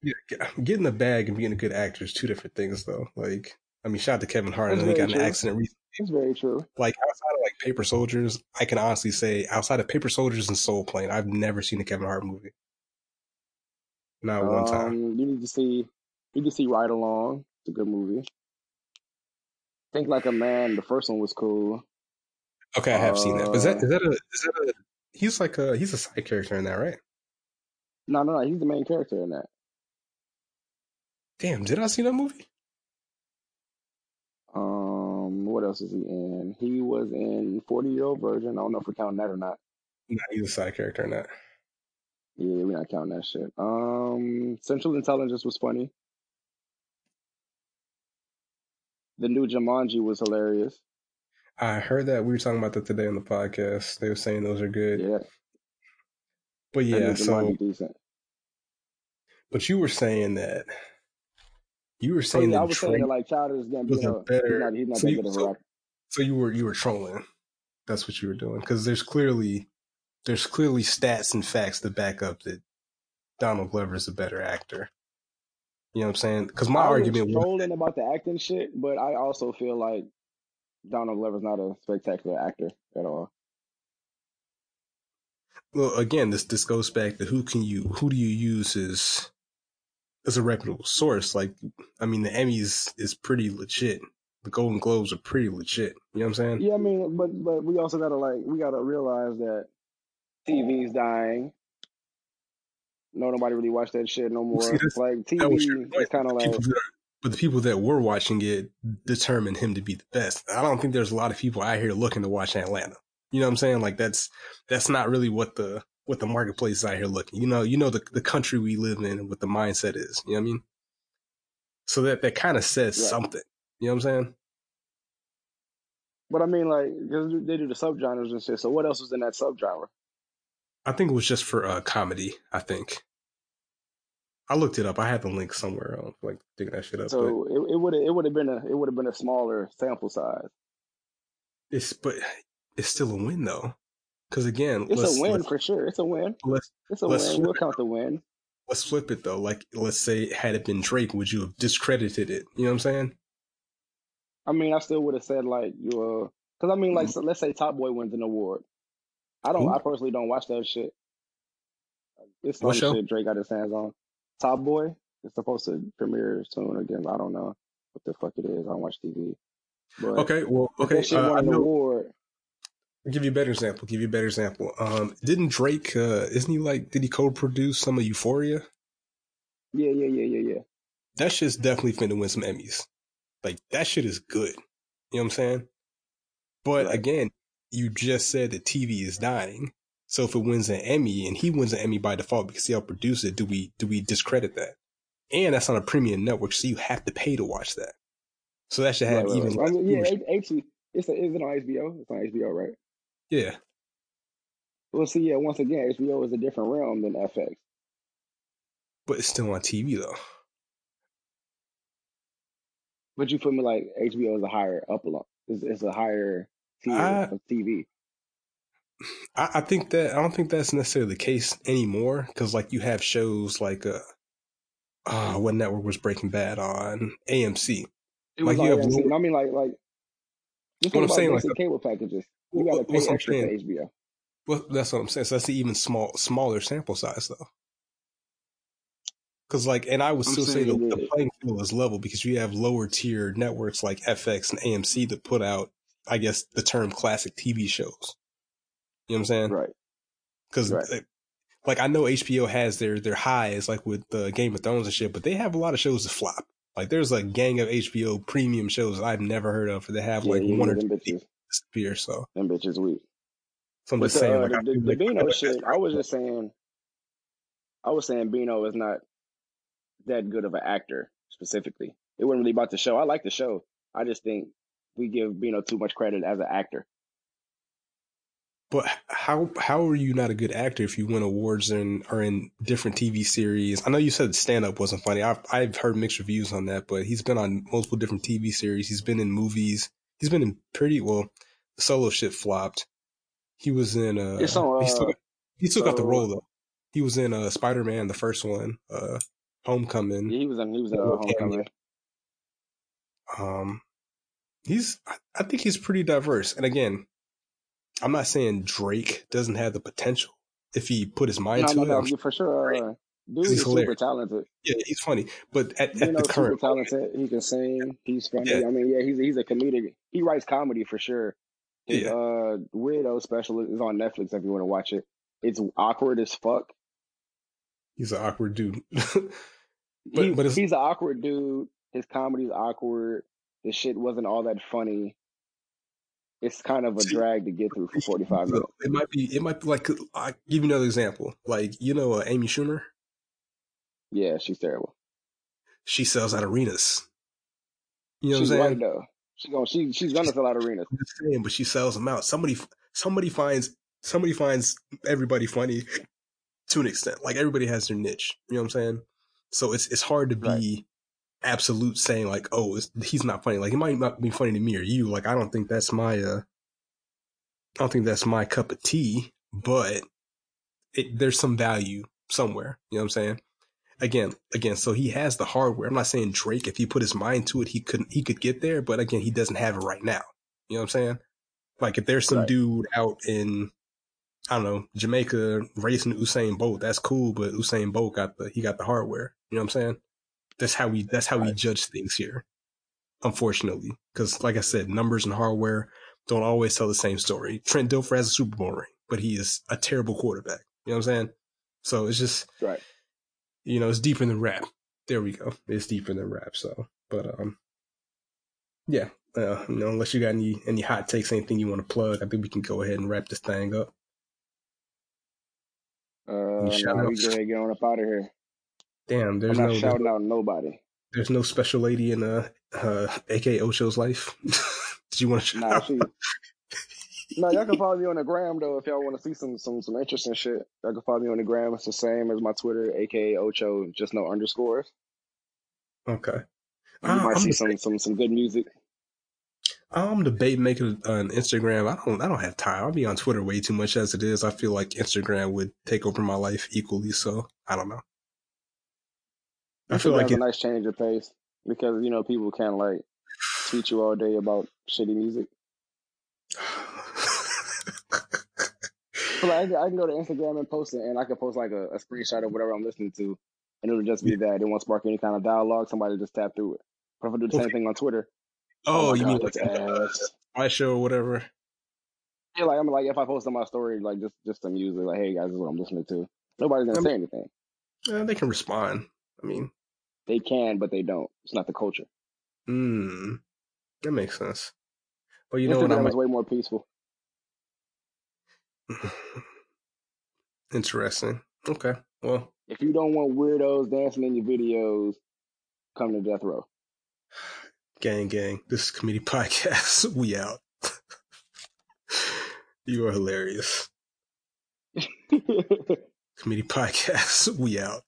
Yeah, getting the bag and being a good actor is two different things, though. Like, I mean, shout out to Kevin Hart. That's know he got in an accident recently. It's very true. Like outside of like Paper Soldiers, I can honestly say outside of Paper Soldiers and Soul Plane, I've never seen a Kevin Hart movie. Not one time. Um, you need to see you can see Ride Along. It's a good movie. Think Like a Man. The first one was cool. Okay, I have seen that. Is that uh, that a is that a he's like a he's a side character in that, right? No, no, no. He's the main character in that. Damn, did I see that movie? Um, what else is he in? He was in Forty Year Old Virgin. I don't know if we're counting that or not. No, he's a side character in that. Yeah, we're not counting that shit. Um, Central Intelligence was funny. The new Jumanji was hilarious. I heard that we were talking about that today on the podcast. They were saying those are good. Yeah, But yeah, so decent. but you were saying that you were So saying yeah, I was saying that like Childish was a Gambino, better- he's not, he's not so that you- a so- So you were you were trolling. That's what you were doing because there's clearly there's clearly stats and facts to back up that Donald Glover is a better actor. You know what I'm saying? Because my I argument was trolling about the acting shit, but I also feel like Donald Glover's not a spectacular actor at all. well again this this goes back to who can you who do you use as as a reputable source? Like I mean the Emmys is pretty legit. The Golden Globes are pretty legit. You know what I'm saying? Yeah, I mean, but but we also gotta like we gotta realize that TV's dying. No, nobody really watch that shit no more. see, like that was your TV is kind of like that- but the people that were watching it determined him to be the best. I don't think there's a lot of people out here looking to watch Atlanta. You know what I'm saying? Like that's that's not really what the what the marketplace is out here looking. You know, you know the the country we live in and what the mindset is. You know what I mean? So that that kind of says Right. something. You know what I'm saying? But I mean, like, they do the subgenres and shit. So what else was in that subgenre? I think it was just for uh, comedy. I think. I looked it up. I had the link somewhere. I don't like digging that shit up. So it it would it would have been a it would have been a smaller sample size. it's but it's still a win though. Because again, It's a win for sure. It's a win. let's It's a Let's win. We'll count the win. let's flip it though. Like let's say had it been Drake, would you have discredited it? You know what I'm saying? I mean, I still would have said like you, because I mean, like, so let's say Top Boy wins an award. I don't. Who? I personally don't watch that shit. It's some shit Drake got his hands on. Top Boy. is supposed to premiere soon again. I don't know what the fuck it is. I don't watch TV. But Okay, well, okay. that shit Uh, won I an know. award. I'll give you a better example. Give you a better example. Um, didn't Drake? Uh, isn't he like? Did he co-produce some of Euphoria? Yeah, yeah, yeah, yeah, yeah. That shit's definitely finna win some Emmys. Like that shit is good. You know what I'm saying? But again, you just said that TV is dying. So if it wins an Emmy and he wins an Emmy by default because he helped produce it, do we do we discredit that? And that's on a premium network, so you have to pay to watch that. So that should have Right, even right. I mean, yeah, H- it's a, is it on HBO? It's on HBO, right? yeah. Well, see, yeah. Once again, HBO is a different realm than FX. But it's still on TV though. But you put me? Like HBO is a higher up along. It's, it's a higher tier I- of TV. I, I think that I don't think that's necessarily the case anymore because like you have shows like uh, uh what network was Breaking Bad on AMC. Like, you have AMC. I mean, like, like. What I'm saying, like, cable packages. You got to pay extra saying? for HBO. Well, that's what I'm saying. So that's the even small smaller sample size though. Because like, and I would still say the, the playing field is level because you have lower tier networks like FX and AMC that put out, I guess, the term classic TV shows. You know what I'm saying? Right. Because Right. like I know HBO has their their highs like with uh, Game of Thrones and shit, but they have a lot of shows that flop. Like there's a gang of HBO premium shows I've never heard of, that have Yeah, like one or two bitches. disappear. So, Them bitches weak. so I'm But just the, saying, uh, like, the, I the, the like- Bino shit. I was just saying, I was saying Bino is not that good of an actor. specifically. It wasn't really about the show. I like the show. I just think we give Bino too much credit as an actor. But how how are you not a good actor if you win awards and are in different TV series? I know you said stand up wasn't funny. I've I've heard mixed reviews on that, but he's been on multiple different TV series. He's been in movies. He's been in pretty well. Solo shit flopped. He was in uh, on, he uh, got, he still got the role though. He was in uh Spider Man, the first one, uh Homecoming. Yeah, he was in he was in uh, Homecoming. Um, he's I, think he's pretty diverse. And again, I'm not saying Drake doesn't have the potential if he put his mind No, to no, it. no, for sure. Uh, dude He's super talented. yeah, he's funny, but at, at know, the current super talented. He can sing. He's funny. Yeah. I mean, yeah, he's he's a comedic. He writes comedy for sure. His Yeah. uh, weirdo special is on Netflix if you want to watch it. It's awkward as fuck. he's an awkward dude. But, But- but it's- he's an awkward dude. His comedy's awkward. His shit wasn't all that funny. It's kind of a drag to get through for forty five minutes. it might be. It might be like. I'll give you another example. Like you know, uh, Amy Schumer. Yeah, she's terrible. She sells out arenas. You know she's what I'm saying? right though. She going she she's gonna fill out arenas. I'm just saying, but she sells them out. Somebody, somebody finds, somebody finds everybody funny to an extent. Like everybody has their niche. You know what I'm saying? So it's it's hard to be absolute saying like, oh, it's, he's not funny. Like he might not be funny to me or you. Like I don't think that's my, uh, I don't think that's my cup of tea. But it, there's some value somewhere. You know what I'm saying? Again, again, so he has the hardware. I'm not saying Drake, if he put his mind to it, he couldn't, he could get there. But again, he doesn't have it right now. You know what I'm saying? Like if there's some Right. dude out in, I don't know, Jamaica racing Usain Bolt, that's cool. But Usain Bolt got the, he got the hardware. You know what I'm saying? That's how we, that's how we judge things here. Unfortunately, because like I said, numbers and hardware don't always tell the same story. Trent Dilfer has a Super Bowl ring, but he is a terrible quarterback. You know what I'm saying? So it's just, Right. you know, it's deeper than rap. There we go. It's deeper than rap. So, but um, yeah. Uh, you know, unless you got any any hot takes, anything you want to plug, I think we can go ahead and wrap this thing up. Uh, shout we outs? go ahead and get on up out of here. Damn, there's no shouting out nobody. there's no special lady in uh, uh AK Ocho's life. Did you want to shout Nah, out? she. no, y'all can follow me on the gram though if y'all want to see some some some interesting shit. Y'all can follow me on the gram. It's the same as my Twitter, aka Ocho, just no underscores. Okay. You Uh, might I'm see some some some good music. I'm debating making an Instagram. I don't. I don't have time. I'll be on Twitter way too much as it is. I feel like Instagram would take over my life equally. So I don't know. I feel like a nice change of pace because you know people can't like tweet you all day about shitty music. Like, I, can- go to Instagram and post it, and I can post like a, a screenshot of whatever I'm listening to, and it'll just be that. It won't spark any kind of dialogue. Somebody just tap through it. But if I do the same thing on Twitter, oh, my you God, mean like ass. my show or whatever? Yeah, like I'm like if I post on my story, like just just some music, like hey guys, this is what I'm listening to. Nobody's gonna I say anything. Uh, they can respond. I mean, They can, but they don't. It's not the culture. mm, that makes sense. But you know what? I Instagram might, is way more peaceful. Interesting. Okay. Well, If you don't want weirdos dancing in your videos, come to Death Row. gang, gang. This is Committee Podcast. We out. you are hilarious. Committee Podcast. We out.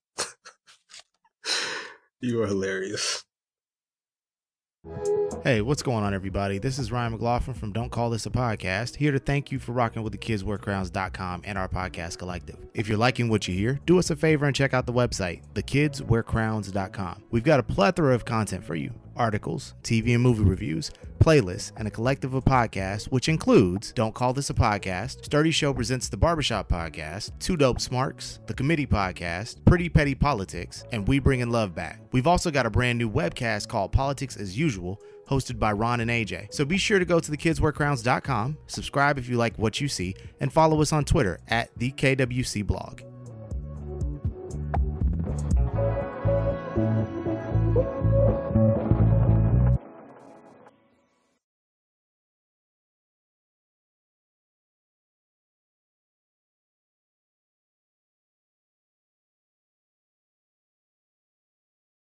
You are hilarious. Hey, what's going on, everybody? This is Ryan McLaughlin from Don't Call This a Podcast, here to thank you for rocking with the kidswearcrowns.com and our podcast collective. If you're liking what you hear, do us a favor and check out the website, thekidswearcrowns.com. We've got a plethora of content for you articles, TV and movie reviews, playlists, and a collective of podcasts, which includes Don't Call This a Podcast, Sturdy Show Presents the Barbershop Podcast, Two Dope Smarks, The Committee Podcast, Pretty Petty Politics, and We Bringin' Love Back. We've also got a brand new webcast called Politics as Usual, hosted by Ron and AJ. So be sure to go to thekidswearcrowns.com, subscribe if you like what you see, and follow us on Twitter at the KWC blog.